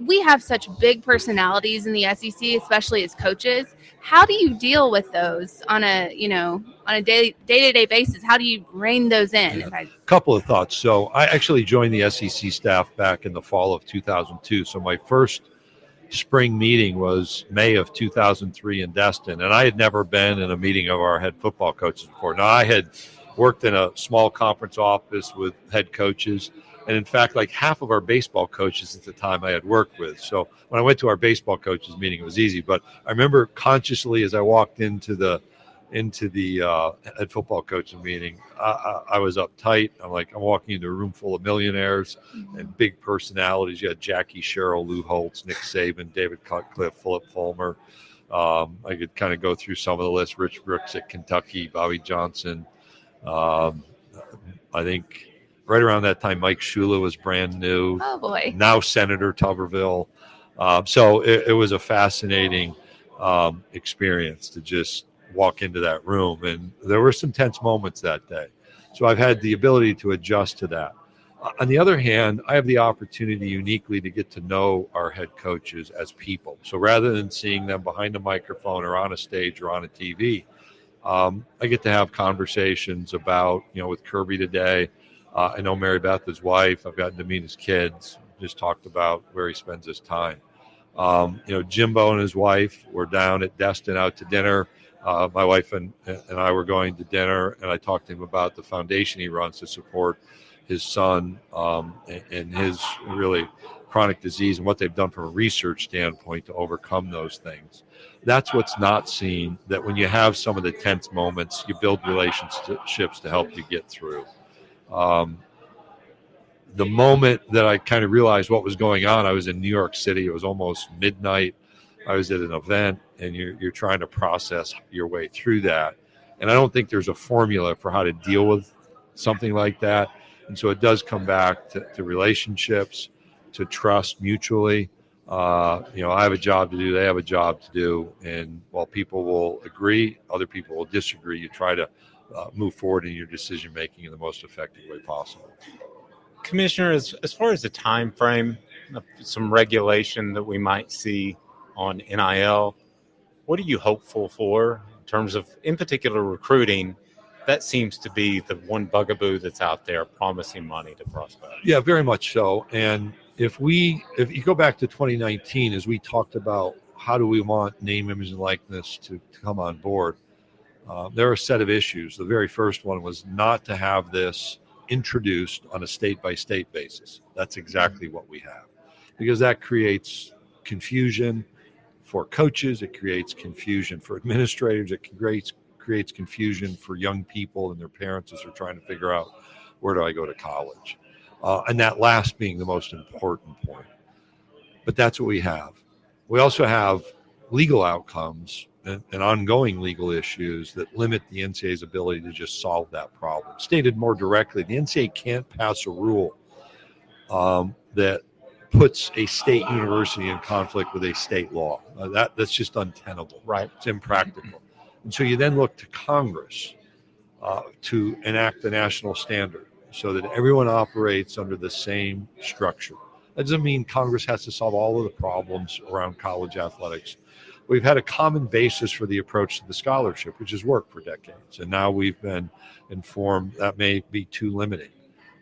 we have such big personalities in the SEC, especially as coaches. How do you deal with those on a you know on a day day to day basis? How do you rein those in? A yeah. couple of thoughts. So I actually joined the SEC staff back in the fall of 2002. So my first spring meeting was May of 2003 in Destin, and I had never been in a meeting of our head football coaches before. Now I had worked in a small conference office with head coaches and in fact, like half of our baseball coaches at the time I had worked with. So when I went to our baseball coaches meeting, it was easy. But I remember consciously as I walked into the into the uh, head football coaching meeting, I, I, I, was uptight. I'm like, I'm walking into a room full of millionaires mm-hmm. and big personalities. You had Jackie Sherrill, Lou Holtz, Nick Saban, David Cutcliffe, Phillip Fulmer. Um, I could kind of go through some of the list. Rich Brooks at Kentucky, Bobby Johnson. Um, I think right around that time, Mike Shula was brand new. Oh boy! Now Senator Tuberville. Um, so it, it, was a fascinating um, experience to just walk into that room, and there were some tense moments that day. So I've had the ability to adjust to that. On the other hand, I have the opportunity uniquely to get to know our head coaches as people. So rather than seeing them behind a microphone or on a stage or on a TV, um, I get to have conversations about, you know, with Kirby today, uh, I know Mary Beth, his wife. I've gotten to meet his kids. Just talked about where he spends his time. Um, you know, Jimbo and his wife were down at Destin out to dinner. Uh, my wife and, and I were going to dinner, and I talked to him about the foundation he runs to support his son um, and, and his really chronic disease and what they've done from a research standpoint to overcome those things. That's what's not seen. That when you have some of the tense moments, you build relationships to help you get through. Um, the moment that I kind of realized what was going on, I was in New York City. It was almost midnight. I was at an event, and you're, you're trying to process your way through that. And I don't think there's a formula for how to deal with something like that. And so it does come back to, to relationships, to trust mutually. Uh, you know, I have a job to do, they have a job to do. And while people will agree, other people will disagree. You try to uh, move forward in your decision making in the most effective way possible. Commissioner, as, as far as the time frame, some regulation that we might see on NIL, what are you hopeful for in terms of, in particular, recruiting? That seems to be the one bugaboo that's out there promising money to prospects. Yeah, very much so. And if we, if you go back to 2019, as we talked about how do we want name, image, and likeness to, to come on board, uh, there are a set of issues. The very first one was not to have this introduced on a state by state basis. That's exactly what we have because that creates confusion for coaches, it creates confusion for administrators, it creates creates confusion for young people and their parents as they're trying to figure out where do I go to college. Uh, and that last being the most important point. But that's what we have. We also have legal outcomes and, ongoing legal issues that limit the NCAA's ability to just solve that problem. Stated more directly, the NCAA can't pass a rule um, that puts a state university in conflict with a state law. Uh, that that's just untenable. Right, it's impractical. And so you then look to Congress uh, to enact the national standard so that everyone operates under the same structure. That doesn't mean Congress has to solve all of the problems around college athletics we've had a common basis for the approach to the scholarship, which has worked for decades. And now we've been informed that may be too limiting.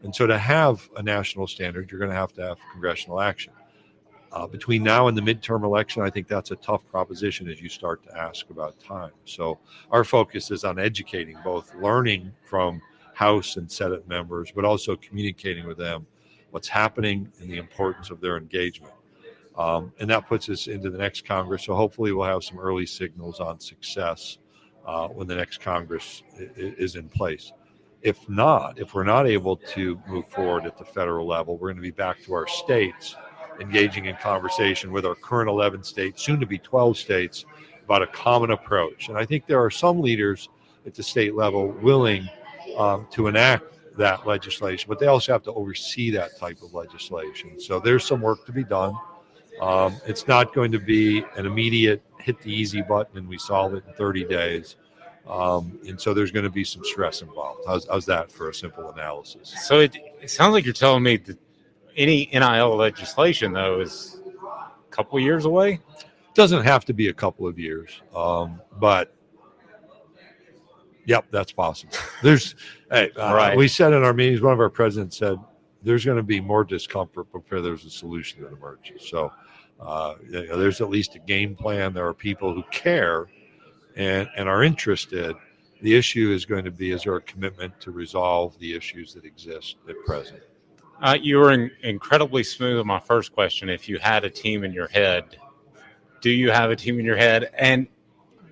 And so to have a national standard, you're going to have to have congressional action. Uh, between now and the midterm election, I think that's a tough proposition as you start to ask about time. So our focus is on educating, both learning from House and Senate members, but also communicating with them what's happening and the importance of their engagement. Um, and that puts us into the next Congress. So hopefully we'll have some early signals on success uh, when the next Congress is in place. If not, if we're not able to move forward at the federal level, we're going to be back to our states engaging in conversation with our current 11 states, soon to be 12 states, about a common approach. And I think there are some leaders at the state level willing um, to enact that legislation, but they also have to oversee that type of legislation. So there's some work to be done. Um, it's not going to be an immediate hit the easy button and we solve it in 30 days. Um, and so there's going to be some stress involved. How's, how's that for a simple analysis? So it, it sounds like you're telling me that any NIL legislation, though, is a couple of years away. It doesn't have to be a couple of years, um, but yep, that's possible. There's, hey, uh, right. we said in our meetings, one of our presidents said, there's going to be more discomfort before there's a solution that emerges. So uh, there's at least a game plan. There are people who care and, and are interested. The issue is going to be is there a commitment to resolve the issues that exist at present? Uh, you were in, incredibly smooth on my first question. If you had a team in your head, do you have a team in your head? And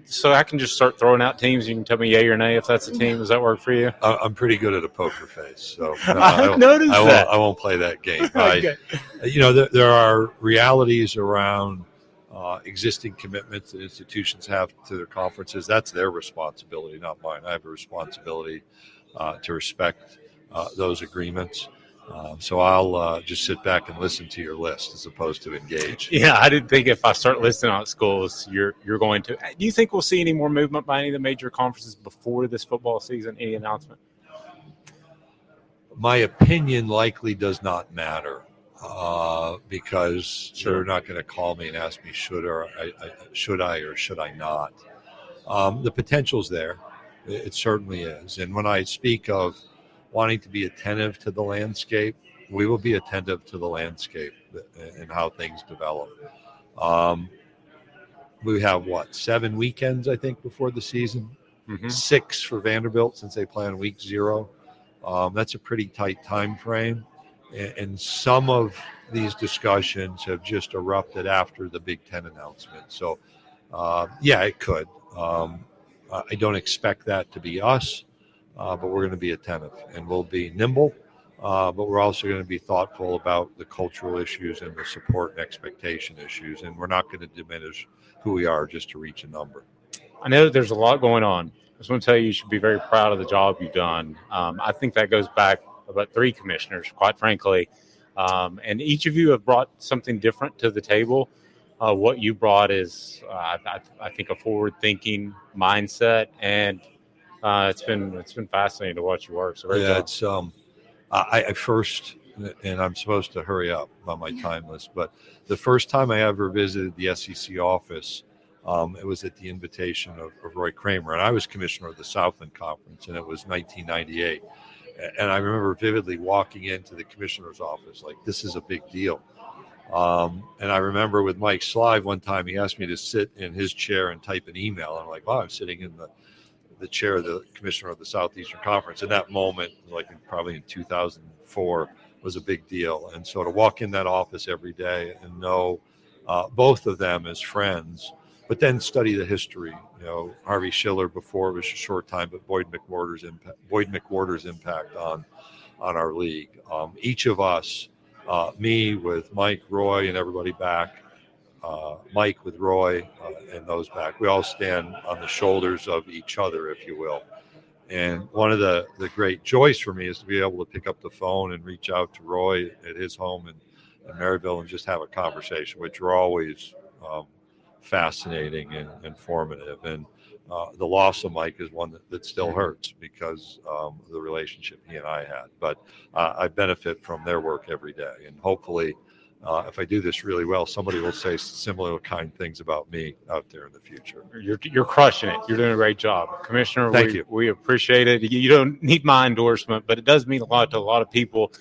so I can just start throwing out teams. You can tell me yay or nay if that's a team. Does that work for you? I'm pretty good at a poker face, so no, I, noticed I that. Won't, I won't play that game. okay. I, you know, there, there, are realities around uh, existing commitments that institutions have to their conferences. That's their responsibility, not mine. I have a responsibility uh, to respect uh, those agreements. Um, so I'll uh, just sit back and listen to your list as opposed to engage. Yeah, I didn't think if I start listing out schools, you're you're going to. Do you think we'll see any more movement by any of the major conferences before this football season? Any announcement? My opinion likely does not matter uh, because sure. they're not going to call me and ask me should or I, I, should I or should I not. Um, the potential's there. It certainly is. And when I speak of wanting to be attentive to the landscape, we will be attentive to the landscape and how things develop. Um, we have what seven weekends, I think, before the season. Mm-hmm. Six for Vanderbilt since they play on week zero. Um, that's a pretty tight time frame, and, and, some of these discussions have just erupted after the Big Ten announcement. So, uh, yeah, it could. Um, I don't expect that to be us uh, but we're going to be attentive and we'll be nimble. Uh, but we're also going to be thoughtful about the cultural issues and the support and expectation issues. And we're not going to diminish who we are just to reach a number. I know that there's a lot going on. I just want to tell you, you should be very proud of the job you've done. Um, I think that goes back about three commissioners, quite frankly. Um, and each of you have brought something different to the table. Uh, what you brought is, uh, I, I, think, a forward-thinking mindset and uh, it's been it's been fascinating to watch you work. So yeah, job. it's um, I, I first and I'm supposed to hurry up on my time list, but the first time I ever visited the SEC office, um, it was at the invitation of, of, Roy Kramer, and I was commissioner of the Southland Conference, and it was 1998. And I remember vividly walking into the commissioner's office, like this is a big deal. Um, and I remember with Mike Slive one time, he asked me to sit in his chair and type an email. And I'm like, wow, I'm sitting in the the chair of the commissioner of the Southeastern Conference. In that moment, like probably in 2004, was a big deal. And so to walk in that office every day and know uh, both of them as friends, but then study the history. You know, Harvey Schiller before it was a short time, but Boyd McWhorter's impact, Boyd McWhorter's impact on on our league. Um, each of us, uh, me with Mike, Roy, and everybody back, uh, Mike with Roy uh, and those back. We all stand on the shoulders of each other, if you will. And one of the, the great joys for me is to be able to pick up the phone and reach out to Roy at his home in, in Maryville and just have a conversation, which are always um, fascinating and informative. And uh, the loss of Mike is one that, that still hurts because um, the relationship he and I had. But uh, I benefit from their work every day. And hopefully, uh, if I do this really well, somebody will say similar kind things about me out there in the future. You're, you're crushing it. You're doing a great job, Commissioner. Thank we, you. We appreciate it. You don't need my endorsement, but it does mean a lot to a lot of people.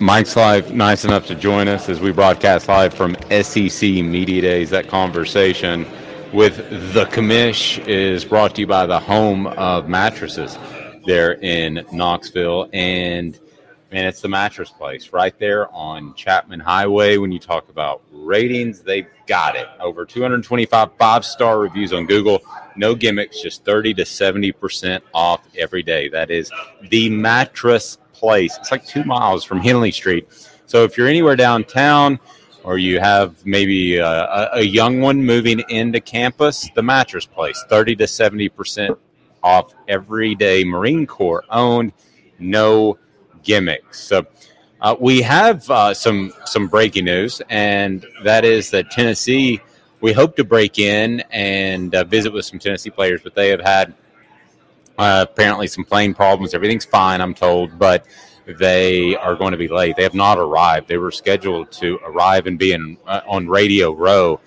Mike's live, nice enough to join us as we broadcast live from SEC Media Days. That conversation with the commish is brought to you by the home of mattresses there in Knoxville. And man, it's the mattress place right there on Chapman Highway. When you talk about ratings, they've got it. Over 225 five star reviews on Google. No gimmicks, just 30 to 70% off every day. That is the mattress place. It's like two miles from Henley Street. So if you're anywhere downtown or you have maybe a, a young one moving into campus, the mattress place, 30 to 70% off every day. Marine Corps owned, no gimmicks. So uh, we have uh, some some breaking news, and that is that Tennessee. We hope to break in and uh, visit with some Tennessee players, but they have had uh, apparently, some plane problems. Everything's fine, I'm told, but they are going to be late. They have not arrived. They were scheduled to arrive and be in, uh, on Radio Row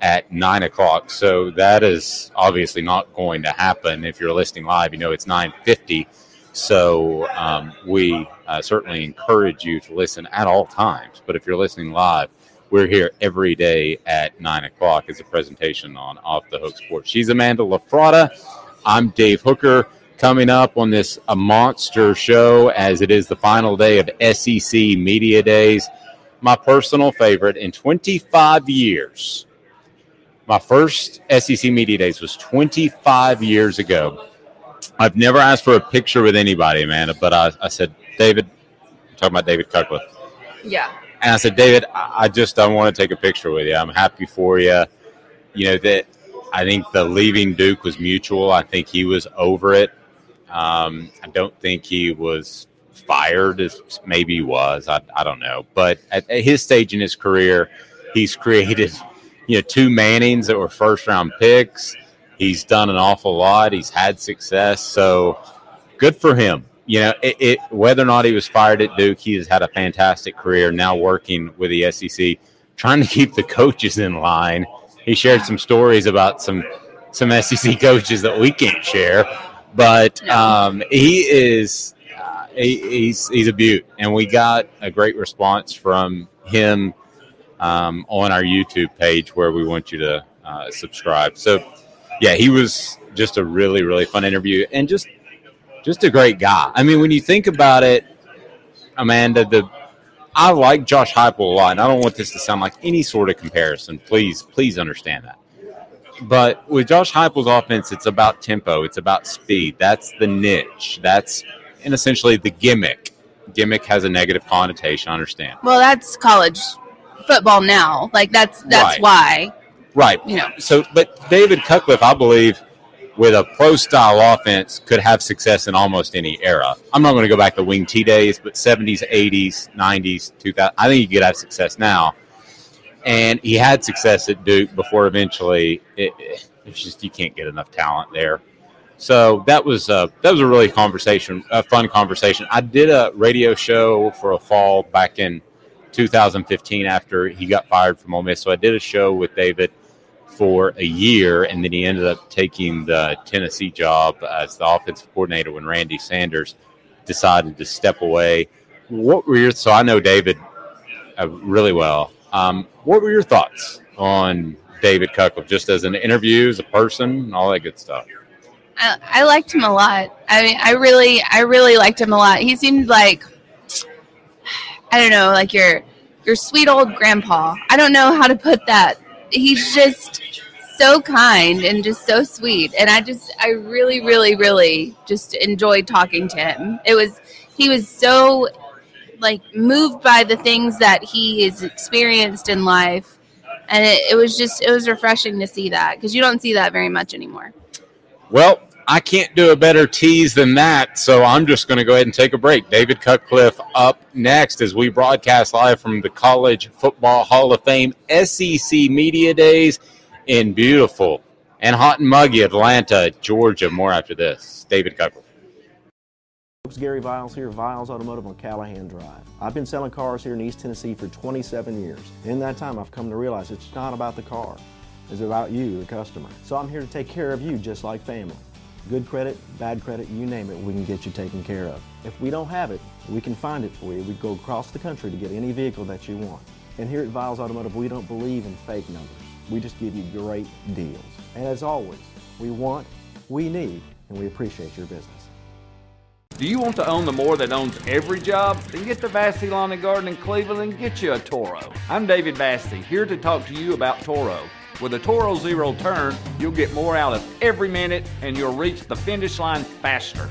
at nine o'clock. So that is obviously not going to happen. If you're listening live, you know it's nine fifty. So um, we uh, certainly encourage you to listen at all times. But if you're listening live, we're here every day at nine o'clock as a presentation on Off the Hook Sports. She's Amanda LaFratta. I'm Dave Hooker coming up on this a monster show as it is the final day of SEC Media Days. My personal favorite in 25 years. My first SEC Media Days was 25 years ago. I've never asked for a picture with anybody, Amanda, but I, I said, David, I'm talking about David Cutcliffe. Yeah. And I said, David, I just I want to take a picture with you. I'm happy for you. You know that I think the leaving Duke was mutual. I think he was over it. Um, I don't think he was fired as maybe he was. I, I don't know. But at, at, his stage in his career, he's created you know two Mannings that were first round picks. He's done an awful lot. He's had success. So good for him. You know, it, it, whether or not he was fired at Duke, he has had a fantastic career now working with the SEC, trying to keep the coaches in line. He shared some stories about some some SEC coaches that we can't share but um, he is uh, he, he's he's a beaut, and we got a great response from him um, on our YouTube page where we want you to uh, subscribe. So yeah, he was just a really really fun interview, and just just a great guy. I mean, when you think about it, Amanda, the I like Josh Heupel a lot, and I don't want this to sound like any sort of comparison. Please, please understand that. But with Josh Heupel's offense, it's about tempo. It's about speed. That's the niche. That's and essentially the gimmick. Gimmick has a negative connotation. I understand. Well, that's college football now. Like that's that's right. why. Right. You know. So, but David Cutcliffe, I believe, with a pro style offense, could have success in almost any era. I'm not going to go back to wing T days, but 70s, 80s, 90s, 2000. I think you could have success now and he had success at Duke before eventually it, it's just you can't get enough talent there. So that was a, that was a really conversation, a fun conversation. I did a radio show for a fall back in 2015 after he got fired from Ole Miss. So I did a show with David for a year, and then he ended up taking the Tennessee job as the offensive coordinator when Randy Sanders decided to step away. What were your so I know David uh, really well. Um, what were your thoughts on David Cutcliffe, just as an interview, as a person, and all that good stuff? I, I liked him a lot. I mean, I really, I really liked him a lot. He seemed like, I don't know, like your your sweet old grandpa. I don't know how to put that. He's just so kind and just so sweet, and I just, I really, really, really just enjoyed talking to him. It was, he was so like moved by the things that he has experienced in life. And it, it was just it was refreshing to see that because you don't see that very much anymore. Well i can't do a better tease than that so i'm just going to go ahead and take a break. David cutcliffe up next as we broadcast live from the college football hall of fame sec media days in beautiful and hot and muggy atlanta georgia. More after this. David cutcliffe Gary Viles here, Viles Automotive on Callahan Drive. I've been selling cars here in East Tennessee for 27 years. In that time, I've come to realize it's not about the car. It's about you, the customer. So I'm here to take care of you just like family. Good credit, bad credit, you name it, we can get you taken care of. If we don't have it, we can find it for you. We go across the country to get any vehicle that you want. And here at Viles Automotive, we don't believe in fake numbers. We just give you great deals. And as always, we want, we need, and we appreciate your business. Do you want to own the more that owns every job? Then get to Vassy Lawn and Garden in Cleveland and get you a Toro. I'm David Vassy, here to talk to you about Toro. With a Toro Zero Turn, you'll get more out of every minute and you'll reach the finish line faster.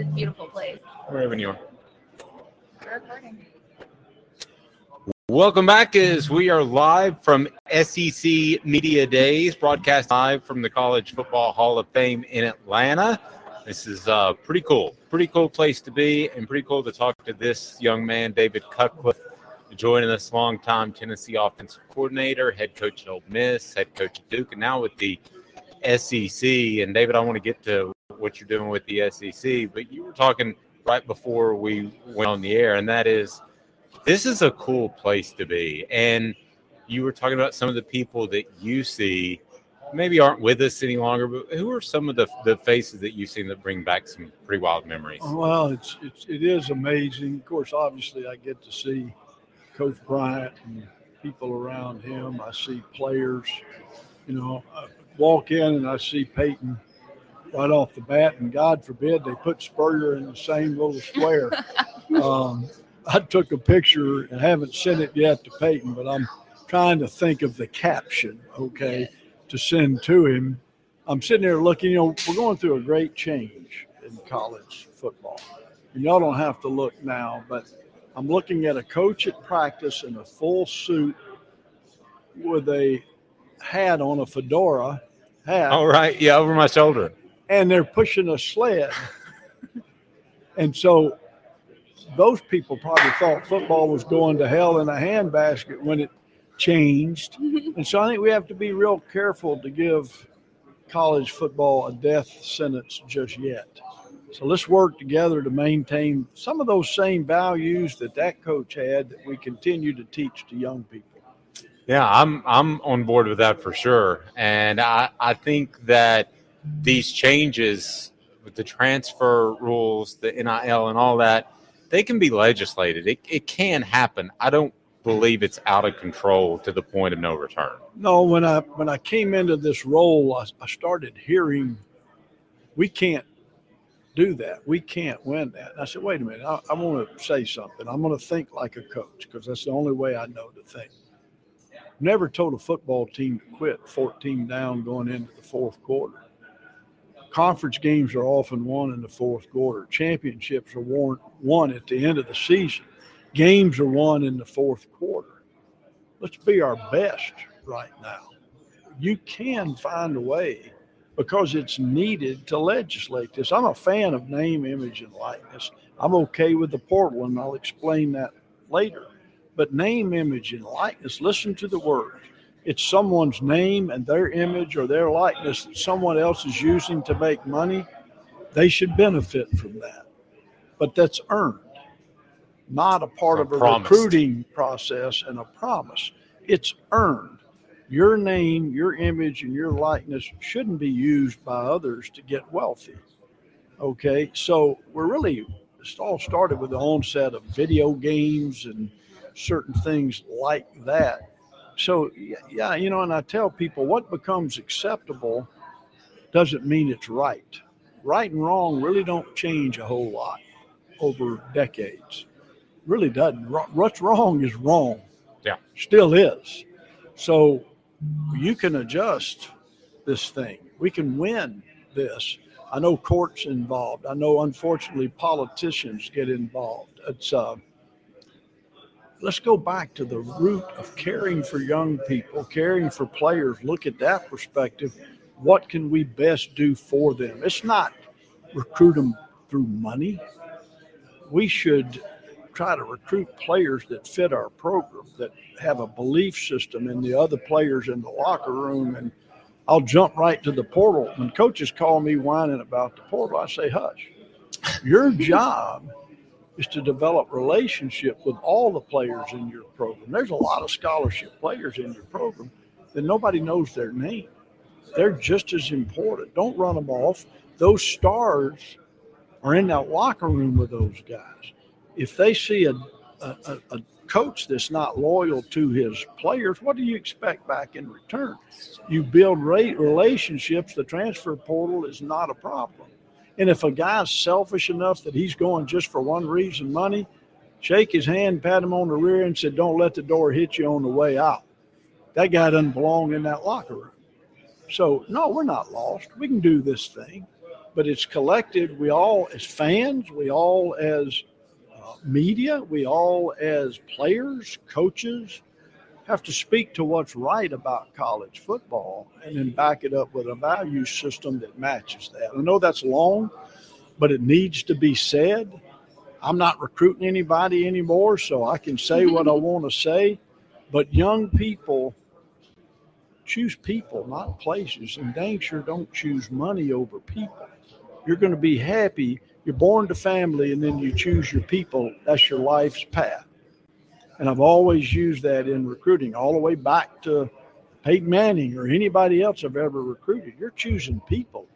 A beautiful place. Wherever you are. We're recording. Welcome back as we are live from SEC Media Days, broadcast live from the College Football Hall of Fame in Atlanta. This is uh, pretty cool. Pretty cool place to be, and pretty cool to talk to this young man, David Cutcliffe, joining us, longtime Tennessee offensive coordinator, head coach at Ole Miss, head coach at Duke, and now with the SEC. And David, I want to get to what you're doing with the SEC, but you were talking right before we went on the air, and that is this is a cool place to be. And you were talking about some of the people that you see maybe aren't with us any longer, but who are some of the, the faces that you've seen that bring back some pretty wild memories? Well, it's, it's it is amazing. Of course, obviously, I get to see Coach Bryant and people around him. I see players. You know, I walk in and I see Peyton right off the bat, and God forbid they put Spurrier in the same little square. um, I took a picture and haven't sent it yet to Peyton, but I'm trying to think of the caption. Okay to send to him. I'm sitting there looking, you know, we're going through a great change in college football. And y'all don't have to look now, but I'm looking at a coach at practice in a full suit with a hat on, a fedora hat. All right. Yeah, over my shoulder. And they're pushing a sled. and so those people probably thought football was going to hell in a handbasket when it changed. Mm-hmm. and so I think we have to be real careful to give college football a death sentence just yet. So let's work together to maintain some of those same values that that coach had that we continue to teach to young people. Yeah, I'm I'm on board with that for sure. And I, I think that these changes with the transfer rules, the NIL and all that, they can be legislated. It, it can happen. I don't believe it's out of control to the point of no return. No, when I when I came into this role, I, I started hearing we can't do that. We can't win that. And I said, wait a minute, I, I want to say something. I'm going to think like a coach because that's the only way I know to think. Never told a football team to quit 14 down going into the fourth quarter. Conference games are often won in the fourth quarter. Championships are won, won at the end of the season games are won in the fourth quarter. Let's be our best right now. You can find a way because it's needed to legislate this. I'm a fan of name, image, and likeness. I'm okay with the portal, and I'll explain that later. But name, image, and likeness, listen to the word. It's someone's name and their image or their likeness that someone else is using to make money. They should benefit from that. But that's earned, not a part Or of a promised. recruiting process and a promise. It's earned. Your name, your image, and your likeness shouldn't be used by others to get wealthy. Okay, so we're really, it all started with the onset of video games and certain things like that. So, yeah, you know, and I tell people what becomes acceptable doesn't mean it's right. Right and wrong really don't change a whole lot over decades. Really doesn't. What's wrong is wrong. Yeah. Still is. So you can adjust this thing. We can win this. I know courts involved. I know unfortunately politicians get involved. It's uh let's go back to the root of caring for young people, caring for players. Look at that perspective. What can we best do for them? It's not recruit them through money. We should try to recruit players that fit our program, that have a belief system in the other players in the locker room. And I'll jump right to the portal. When coaches call me whining about the portal, I say, hush. Your job is to develop relationship with all the players in your program. There's a lot of scholarship players in your program that nobody knows their name. They're just as important. Don't run them off. Those stars are in that locker room with those guys. If they see a, a, a, coach that's not loyal to his players, what do you expect back in return? You build relationships. The transfer portal is not a problem. And if a guy's selfish enough that he's going just for one reason, money, shake his hand, pat him on the rear, and said, "Don't let the door hit you on the way out." That guy doesn't belong in that locker room. So no, we're not lost. We can do this thing, but it's collective. We all, as fans, we all as uh, media, we all as players, coaches, have to speak to what's right about college football and then back it up with a value system that matches that. I know that's long, but it needs to be said. I'm not recruiting anybody anymore, so I can say what I want to say. But young people choose people, not places, and dang sure don't choose money over people. You're going to be happy. You're born to family, and then you choose your people. That's your life's path. And I've always used that in recruiting, all the way back to Peyton Manning or anybody else I've ever recruited. You're choosing people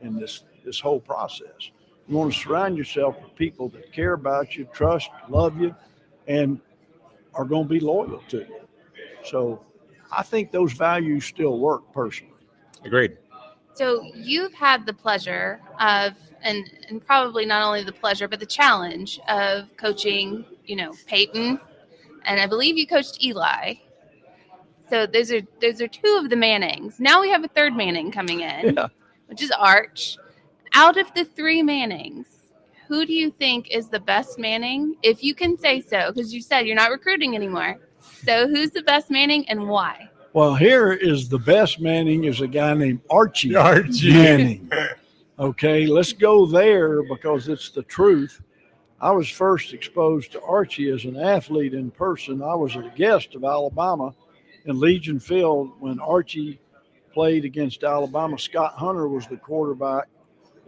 in this this whole process. You want to surround yourself with people that care about you, trust, love you, and are going to be loyal to you. So I think those values still work personally. Agreed. So you've had the pleasure of, and and probably not only the pleasure, but the challenge of coaching. You know, Peyton, and I believe you coached Eli. So those are those are two of the Mannings. Now we have a third Manning coming in, Yeah. which is Arch. Out of the three Mannings, who do you think is the best Manning, if you can say so? Because you said you're not recruiting anymore. So who's the best Manning and why? Well, here is the best Manning is a guy named Archie, Archie. Manning. Okay, let's go there because it's the truth. I was first exposed to Archie as an athlete in person. I was a guest of Alabama in Legion Field when Archie played against Alabama. Scott Hunter was the quarterback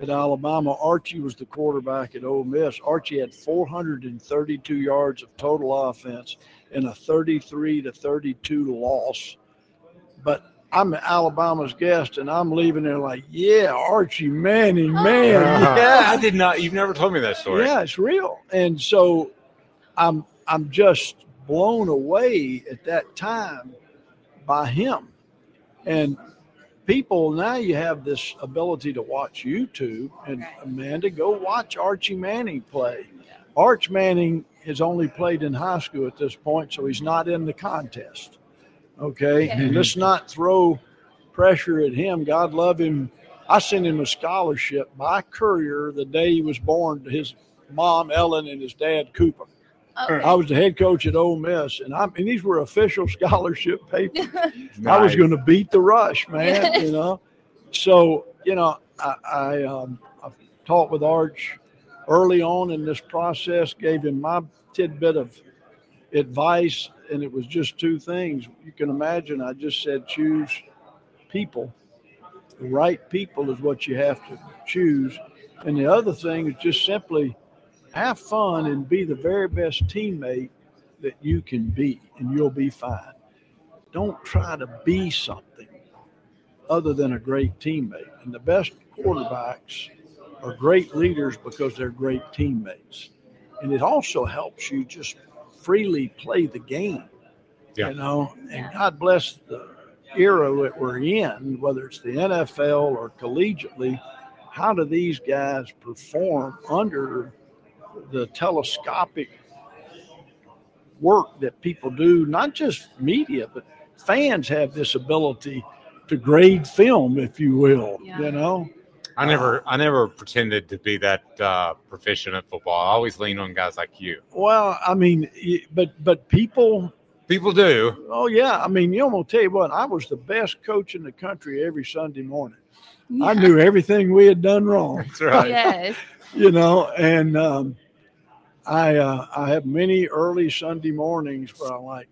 at Alabama. Archie was the quarterback at Ole Miss. Archie had 432 yards of total offense in a 33 to 32 loss. But I'm Alabama's guest, and I'm leaving there like, yeah, Archie Manning, man, yeah, I did not. You've never told me that story. yeah, it's real. And so I'm I'm just blown away at that time by him. And people now you have this ability to watch YouTube and Amanda go watch Archie Manning play. Arch Manning has only played in high school at this point, so he's not in the contest. Okay. And let's not throw pressure at him. God love him. I sent him a scholarship by courier the day he was born to his mom Ellen and his dad Cooper. Okay. I was the head coach at Ole Miss, and I'm and these were official scholarship papers. I was going to beat the rush, man. You know, so you know, I, I um, I've talked with Arch early on in this process, gave him my tidbit of advice, and it was just two things. You can imagine. I just said choose people. The right people is what you have to choose, And the other thing is just simply have fun and be the very best teammate that you can be, and you'll be fine. Don't try to be something other than a great teammate. And the best quarterbacks are great leaders because they're great teammates. And it also helps you just freely play the game. Yeah. You know, and God bless the era that we're in, whether it's the NFL or collegiately, how do these guys perform under the telescopic work that people do, not just media, but fans have this ability to grade film, if you will, you know? I never, I never pretended to be that uh, proficient at football. I always lean on guys like you. Well, I mean, but but people People do. Oh yeah, I mean, you know, I'm gonna tell you what. I was the best coach in the country every Sunday morning. I knew everything we had done wrong. That's right. Yes. you know, and um, I uh, I have many early Sunday mornings where I'm like,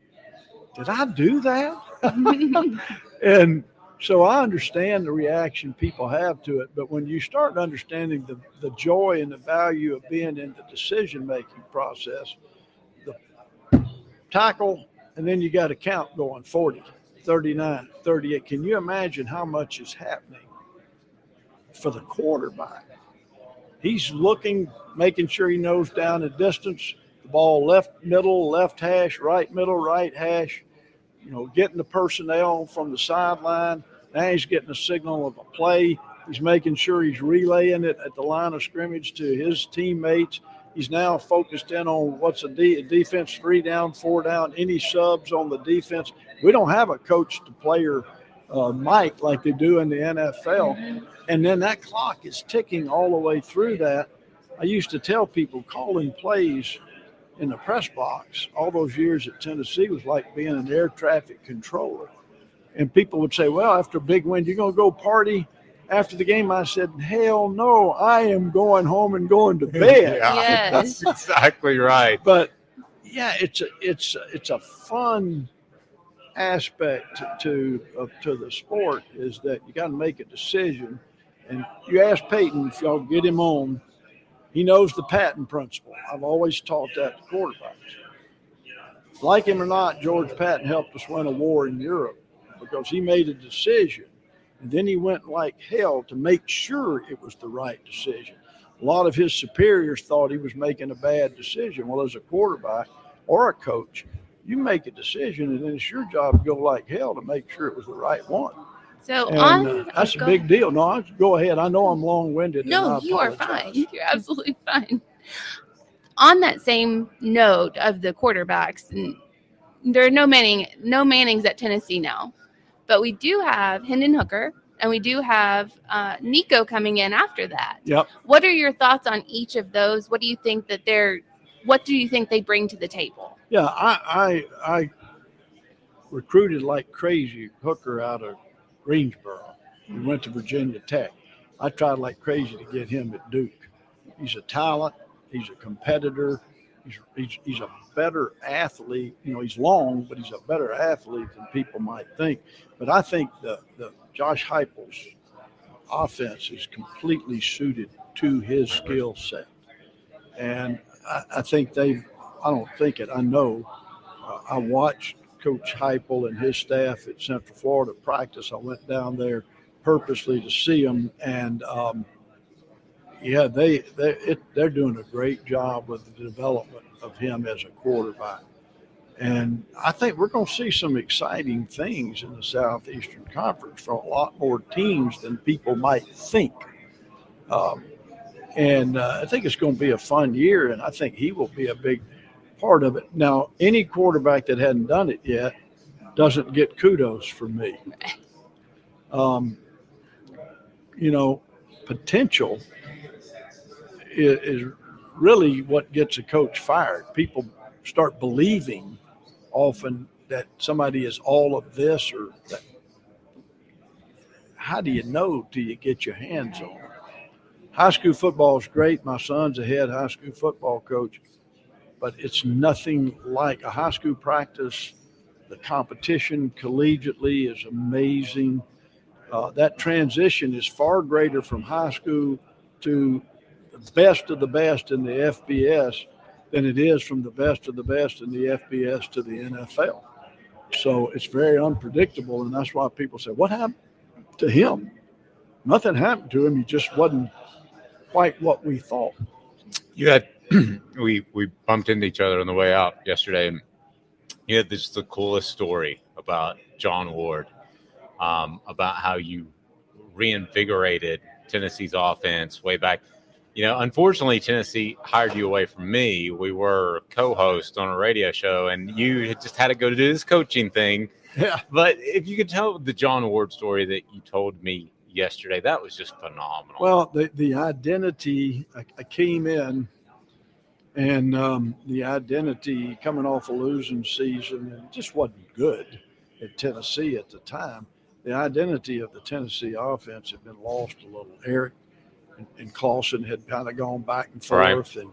did I do that? and so I understand the reaction people have to it, but when you start understanding the, the joy and the value of being in the decision making process, the tackle, and then you got a count going 40, 39, 38. Can you imagine how much is happening for the quarterback? He's looking, making sure he knows down the distance, the ball left middle, left hash, right middle, right hash, you know, getting the personnel from the sideline. Now he's getting a signal of a play. He's making sure he's relaying it at the line of scrimmage to his teammates. He's now focused in on what's a, de- a defense three down, four down, any subs on the defense. We don't have a coach to player uh, mic like they do in the NFL. And then that clock is ticking all the way through that. I used to tell people calling plays in the press box all those years at Tennessee was like being an air traffic controller. And people would say, Well, after a big win, you're going to go party after the game. I said, Hell no, I am going home and going to bed. Yeah, that's exactly right. But yeah, it's a, it's a, it's a fun aspect to of, to the sport is that you got to make a decision. And you ask Peyton if y'all get him on, he knows the Patton principle. I've always taught that to quarterbacks. Like him or not, George Patton helped us win a war in Europe because he made a decision. And then he went like hell to make sure it was the right decision. A lot of his superiors thought he was making a bad decision. Well, as a quarterback or a coach, you make a decision, and then it's your job to go like hell to make sure it was the right one. So And, on uh, that's a big deal. No, I, go ahead. I know I'm long winded. No, you are fine. You're absolutely fine. On that same note of the quarterbacks, and there are no Manning, no Mannings at Tennessee now, but we do have Hendon Hooker, and we do have uh, Nico coming in after that. Yep. What are your thoughts on each of those? What do you think that they're? What do you think they bring to the table? Yeah, I, I I recruited like crazy Hooker out of Greensboro. He went to Virginia Tech. I tried like crazy to get him at Duke. He's a talent. He's a competitor. He's, he's, he's a better athlete. You know, he's long, but he's a better athlete than people might think. But I think the, the Josh Heupel's offense is completely suited to his skill set. And I, I think they've, I don't think it, I know. Uh, I watched Coach Heupel and his staff at Central Florida practice. I went down there purposely to see them, and um, yeah, they they it, they're doing a great job with the development of him as a quarterback. And I think we're going to see some exciting things in the Southeastern Conference from a lot more teams than people might think. Um, and uh, I think it's going to be a fun year, and I think he will be a big part of it. Now, any quarterback that hadn't done it yet doesn't get kudos from me. Um, you know, potential is, is really what gets a coach fired. People start believing often that somebody is all of this or that. How do you know till you get your hands on it? High school football is great. My son's a head high school football coach, but it's nothing like a high school practice. The competition collegiately is amazing. Uh, that transition is far greater from high school to the best of the best in the FBS than it is from the best of the best in the FBS to the NFL. So it's very unpredictable, and that's why people say, "What happened to him?" Nothing happened to him. He just wasn't quite what we thought. You had we we bumped into each other on the way out yesterday, and you had this the coolest story about John Ward, um, about how you reinvigorated Tennessee's offense way back. You know, unfortunately, Tennessee hired you away from me. We were co-hosts on a radio show, and you just had to go to do this coaching thing. Yeah. But if you could tell the John Ward story that you told me yesterday, that was just phenomenal. Well, the the identity. I, I came in, and um, the identity coming off a losing season, it just wasn't good at Tennessee at the time. The identity of the Tennessee offense had been lost a little. Eric and, and Clawson had kind of gone back and Right. forth, and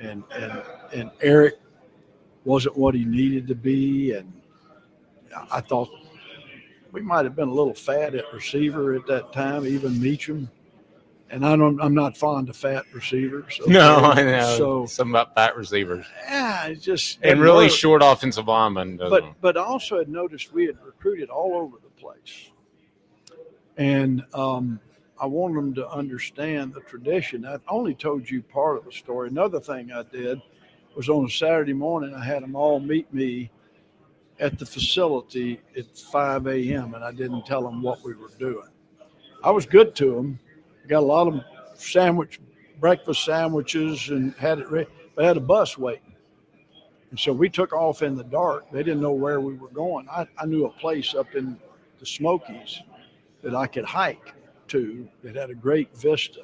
and and and Eric wasn't what he needed to be, and I thought we might have been a little fat at receiver at that time, even Meachem. And I don't, I'm not fond of fat receivers. okay? no, I know. So some about fat receivers yeah, it's just and really work. short offensive linemen. doesn't it? But but I also had noticed we had recruited all over the place, and um, I wanted them to understand the tradition. I only told you part of the story. Another thing I did was on a Saturday morning. I had them all meet me at the facility at 5 a.m. and I didn't tell them what we were doing. I was good to them. Got a lot of sandwich, breakfast sandwiches, and had it ready. But had a bus waiting. And so we took off in the dark. They didn't know where we were going. I, I knew a place up in the Smokies that I could hike to that had a great vista.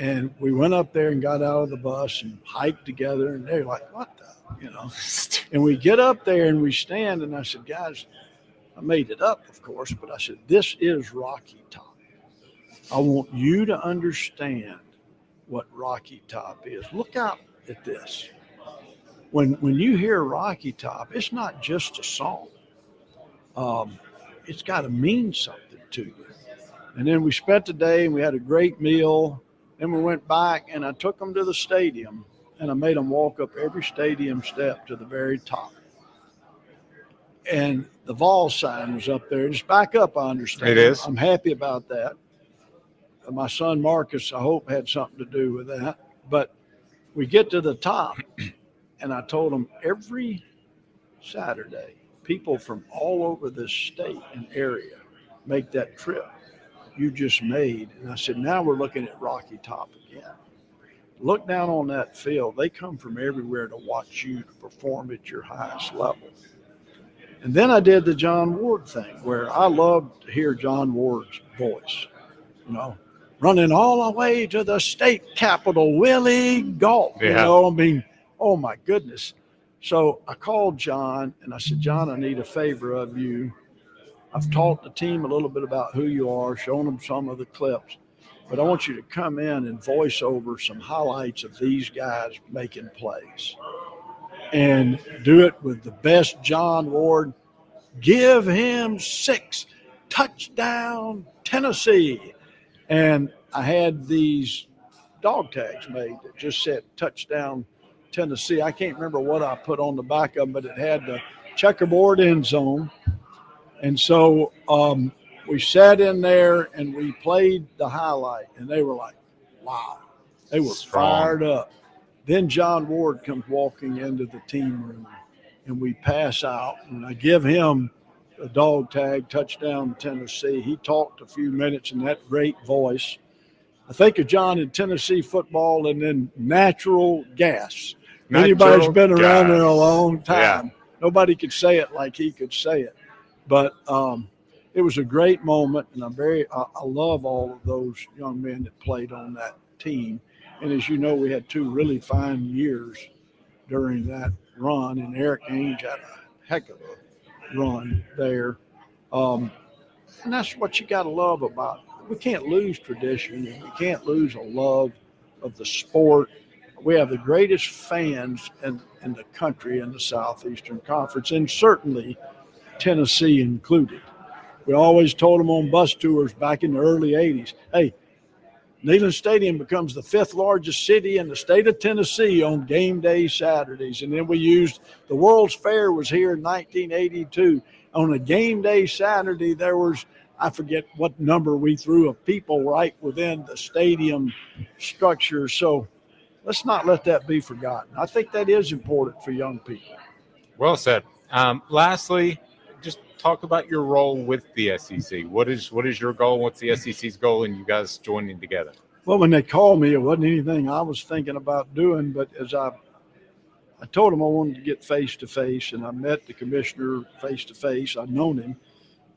And we went up there and got out of the bus and hiked together. And they're like, what the, you know? And we get up there and we stand. And I said, guys, I made it up, of course, but I said, this is Rocky Top. I want you to understand what Rocky Top is. Look out at this when when you hear Rocky Top, it's not just a song. Um, it's got to mean something to you. And then we spent the day and we had a great meal. Then we went back and I took them to the stadium and I made them walk up every stadium step to the very top. And the Vol sign was up there. Just back up, I understand. It is. I'm happy about that. My son Marcus, I hope, had something to do with that. But we get to the top, and I told them every Saturday, people from all over the state and area make that trip you just made. And I said, now we're looking at Rocky Top again. Look down on that field. They come from everywhere to watch you to perform at your highest level. And then I did the John Ward thing where I loved to hear John Ward's voice, you know, running all the way to the state capital, Willie Gault. You know, I mean, oh my goodness. So I called John and I said, John, I need a favor of you. I've taught the team a little bit about who you are, shown them some of the clips, but I want you to come in and voice over some highlights of these guys making plays and do it with the best John Ward. Give him six touchdown Tennessee. And I had these dog tags made that just said touchdown Tennessee. I can't remember what I put on the back of them, but it had the checkerboard end zone. And so um, we sat in there and we played the highlight, and they were like, wow. They were Strong. fired up. Then John Ward comes walking into the team room, and we pass out, and I give him a dog tag touchdown Tennessee. He talked a few minutes in that great voice. I think of John in Tennessee football and then natural gas. Anybody's Natural been around there a long Yeah. time. Nobody could say it like he could say it. But um, it was a great moment, and I'm very I, I love all of those young men that played on that team. And as you know, we had two really fine years during that run, and Eric Ainge had a heck of a run there. Um, and that's what you got to love about. it. We can't lose tradition, we can't lose a love of the sport. We have the greatest fans in, in the country in the Southeastern Conference, and certainly Tennessee included. We always told them on bus tours back in the early 80s hey, Neyland Stadium becomes the fifth largest city in the state of Tennessee on game day Saturdays. And then we used the World's Fair was here in 1982. On a game day Saturday, there was I forget what number we threw of people right within the stadium structure. So let's not let that be forgotten. I think that is important for young people. Well said. Um, lastly, talk about your role with the SEC. What is what is your goal? What's the SEC's goal, and you guys joining together? Well, when they called me, it wasn't anything I was thinking about doing. But as I, I told them I wanted to get face to face, and I met the commissioner face to face. I'd known him,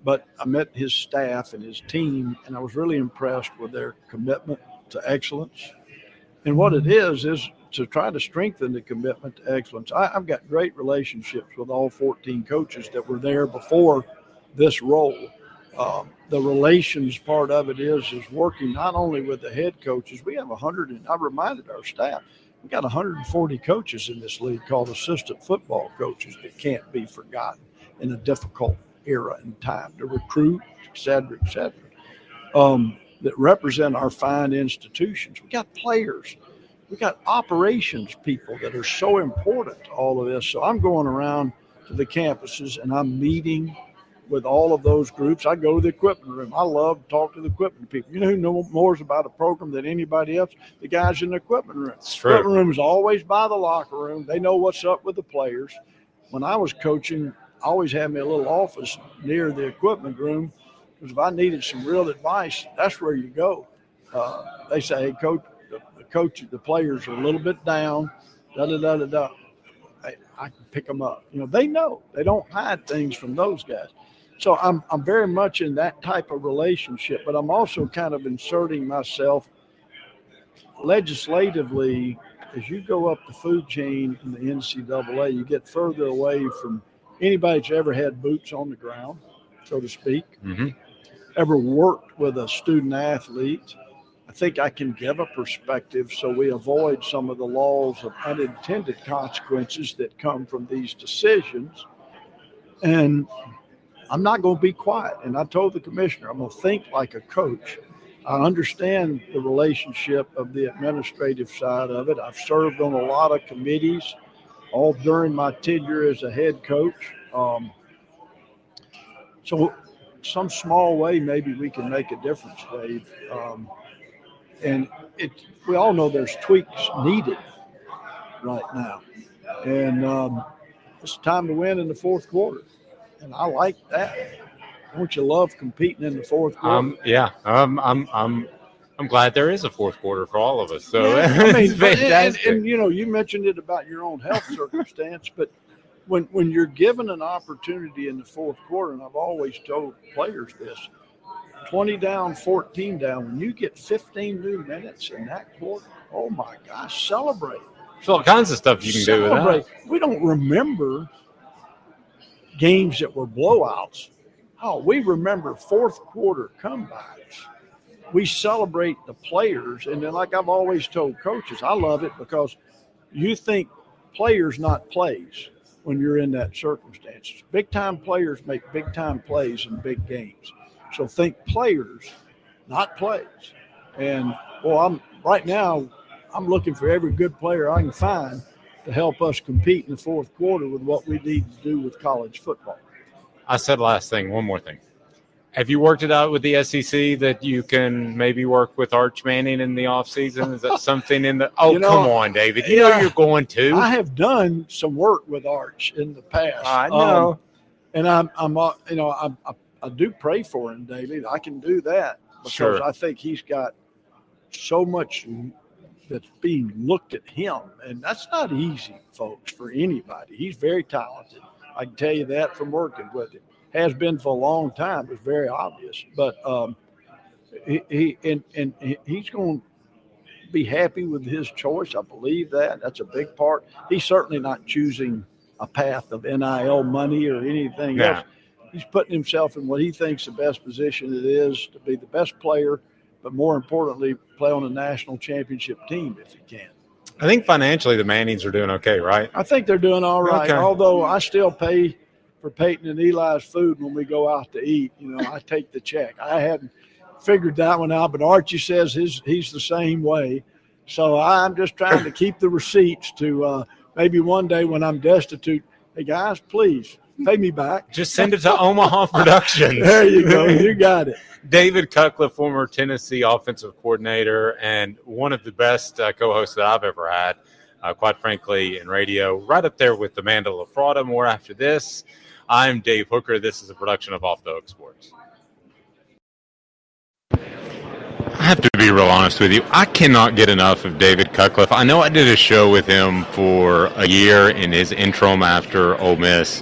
but I met his staff and his team, and I was really impressed with their commitment to excellence. And what it is is to try to strengthen the commitment to excellence. I, have got great relationships with all 14 coaches that were there before this role. Um, the relations part of it is is working not only with the head coaches. We have 100, and I reminded our staff, we got 140 coaches in this league called assistant football coaches that can't be forgotten in a difficult era and time to recruit, et cetera, et cetera, um, that represent our fine institutions. We got players we got operations people that are so important to all of this. So I'm going around to the campuses and I'm meeting with all of those groups. I go to the equipment room. I love to talk to the equipment people. You know who knows more about a program than anybody else? The guys in the equipment room. It's true. Equipment room is always by the locker room. They know what's up with the players. When I was coaching, I always had me a little office near the equipment room because if I needed some real advice, that's where you go. Uh, they say, "Hey, coach, coach, the players are a little bit down, da da da da da. I, I can pick them up. You know, they know they don't hide things from those guys. So I'm I'm very much in that type of relationship, but I'm also kind of inserting myself legislatively as you go up the food chain in the NCAA, you get further away from anybody that's ever had boots on the ground, so to speak, mm-hmm. ever worked with a student athlete, I think I can give a perspective so we avoid some of the laws of unintended consequences that come from these decisions. And I'm not going to be quiet. And I told the commissioner, I'm going to think like a coach. I understand the relationship of the administrative side of it. I've served on a lot of committees all during my tenure as a head coach. Um, so, some small way, maybe we can make a difference, Dave. Um, and it we all know there's tweaks needed right now, and um, it's time to win in the fourth quarter, and I like that. Don't you love competing in the fourth quarter? Um, yeah, um, I'm I'm I'm glad there is a fourth quarter for all of us. So yeah, I mean, and, and, and you know, you mentioned it about your own health circumstance, but when when you're given an opportunity in the fourth quarter, and I've always told players this, 20 down, 14 down. When you get 15 new minutes in that quarter, oh my gosh, celebrate. There's all kinds of stuff you can celebrate. do with that. We don't remember games that were blowouts. Oh, we remember fourth quarter comebacks. We celebrate the players. And then, like I've always told coaches, I love it because you think players, not plays, when you're in that circumstances. Big time players make big time plays in big games. So think players, not plays. And well, I'm right now. I'm looking for every good player I can find to help us compete in the fourth quarter with what we need to do with college football. I said last thing. One more thing. Have you worked it out with the SEC that you can maybe work with Arch Manning in the offseason? Is that something in the? Oh, you know, come on, David. You yeah, know you're going to. I have done some work with Arch in the past. I know, um, and I'm, I'm, uh, you know, I'm, I I do pray for him daily. I can do that because sure. I think he's got so much that's being looked at him, and that's not easy, folks, for anybody. He's very talented. I can tell you that from working with him. Has been for a long time. It's very obvious, but um, he, he and and he's going to be happy with his choice. I believe that. That's a big part. He's certainly not choosing a path of NIL money or anything else he's putting himself in what he thinks the best position it is to be the best player, but more importantly, play on a national championship team if he can. I think financially the Mannings are doing okay, right? I think they're doing all right. Okay. Although I still pay for Peyton and Eli's food when we go out to eat. You know, I take the check. I hadn't figured that one out, but Archie says his he's the same way. So I'm just trying to keep the receipts to uh, maybe one day when I'm destitute. Hey guys, please pay me back. Just send it to Omaha Productions. there you go. You got it. David Cutcliffe, former Tennessee offensive coordinator, and one of the best uh, co-hosts that I've ever had. Uh, quite frankly, in radio, right up there with Amanda LaFratta. More after this. I'm Dave Hooker. This is a production of Off the Hook Sports. I have to be real honest with you. I cannot get enough of David Cutcliffe. I know I did a show with him for a year in his interim after Ole Miss,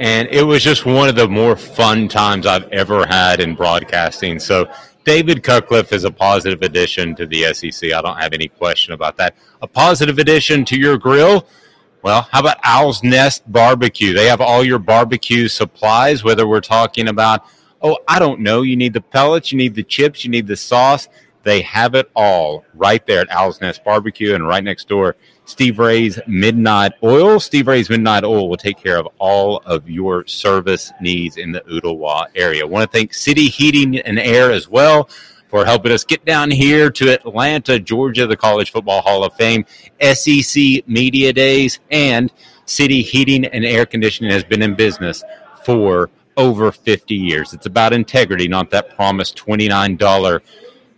and it was just one of the more fun times I've ever had in broadcasting. So, David Cutcliffe is a positive addition to the SEC. I don't have any question about that. A positive addition to your grill. Well, how about Owl's Nest Barbecue? They have all your barbecue supplies, whether we're talking about Oh, I don't know. You need the pellets, you need the chips, you need the sauce. They have it all right there at Owl's Nest Barbecue and right next door, Steve Ray's Midnight Oil. Steve Ray's Midnight Oil will take care of all of your service needs in the Ooltewah area. I want to thank City Heating and Air as well for helping us get down here to Atlanta, Georgia, the College Football Hall of Fame, SEC Media Days, and City Heating and Air Conditioning has been in business for over 50 years. It's about integrity, not that promised $29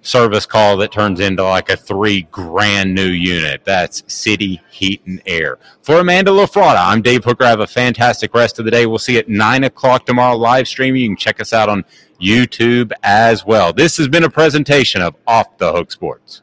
service call that turns into like a three grand new unit. That's City Heat and Air. For Amanda LaFratta, I'm Dave Hooker. Have a fantastic rest of the day. We'll see you at 9 o'clock tomorrow live streaming. You can check us out on YouTube as well. This has been a presentation of Off the Hook Sports.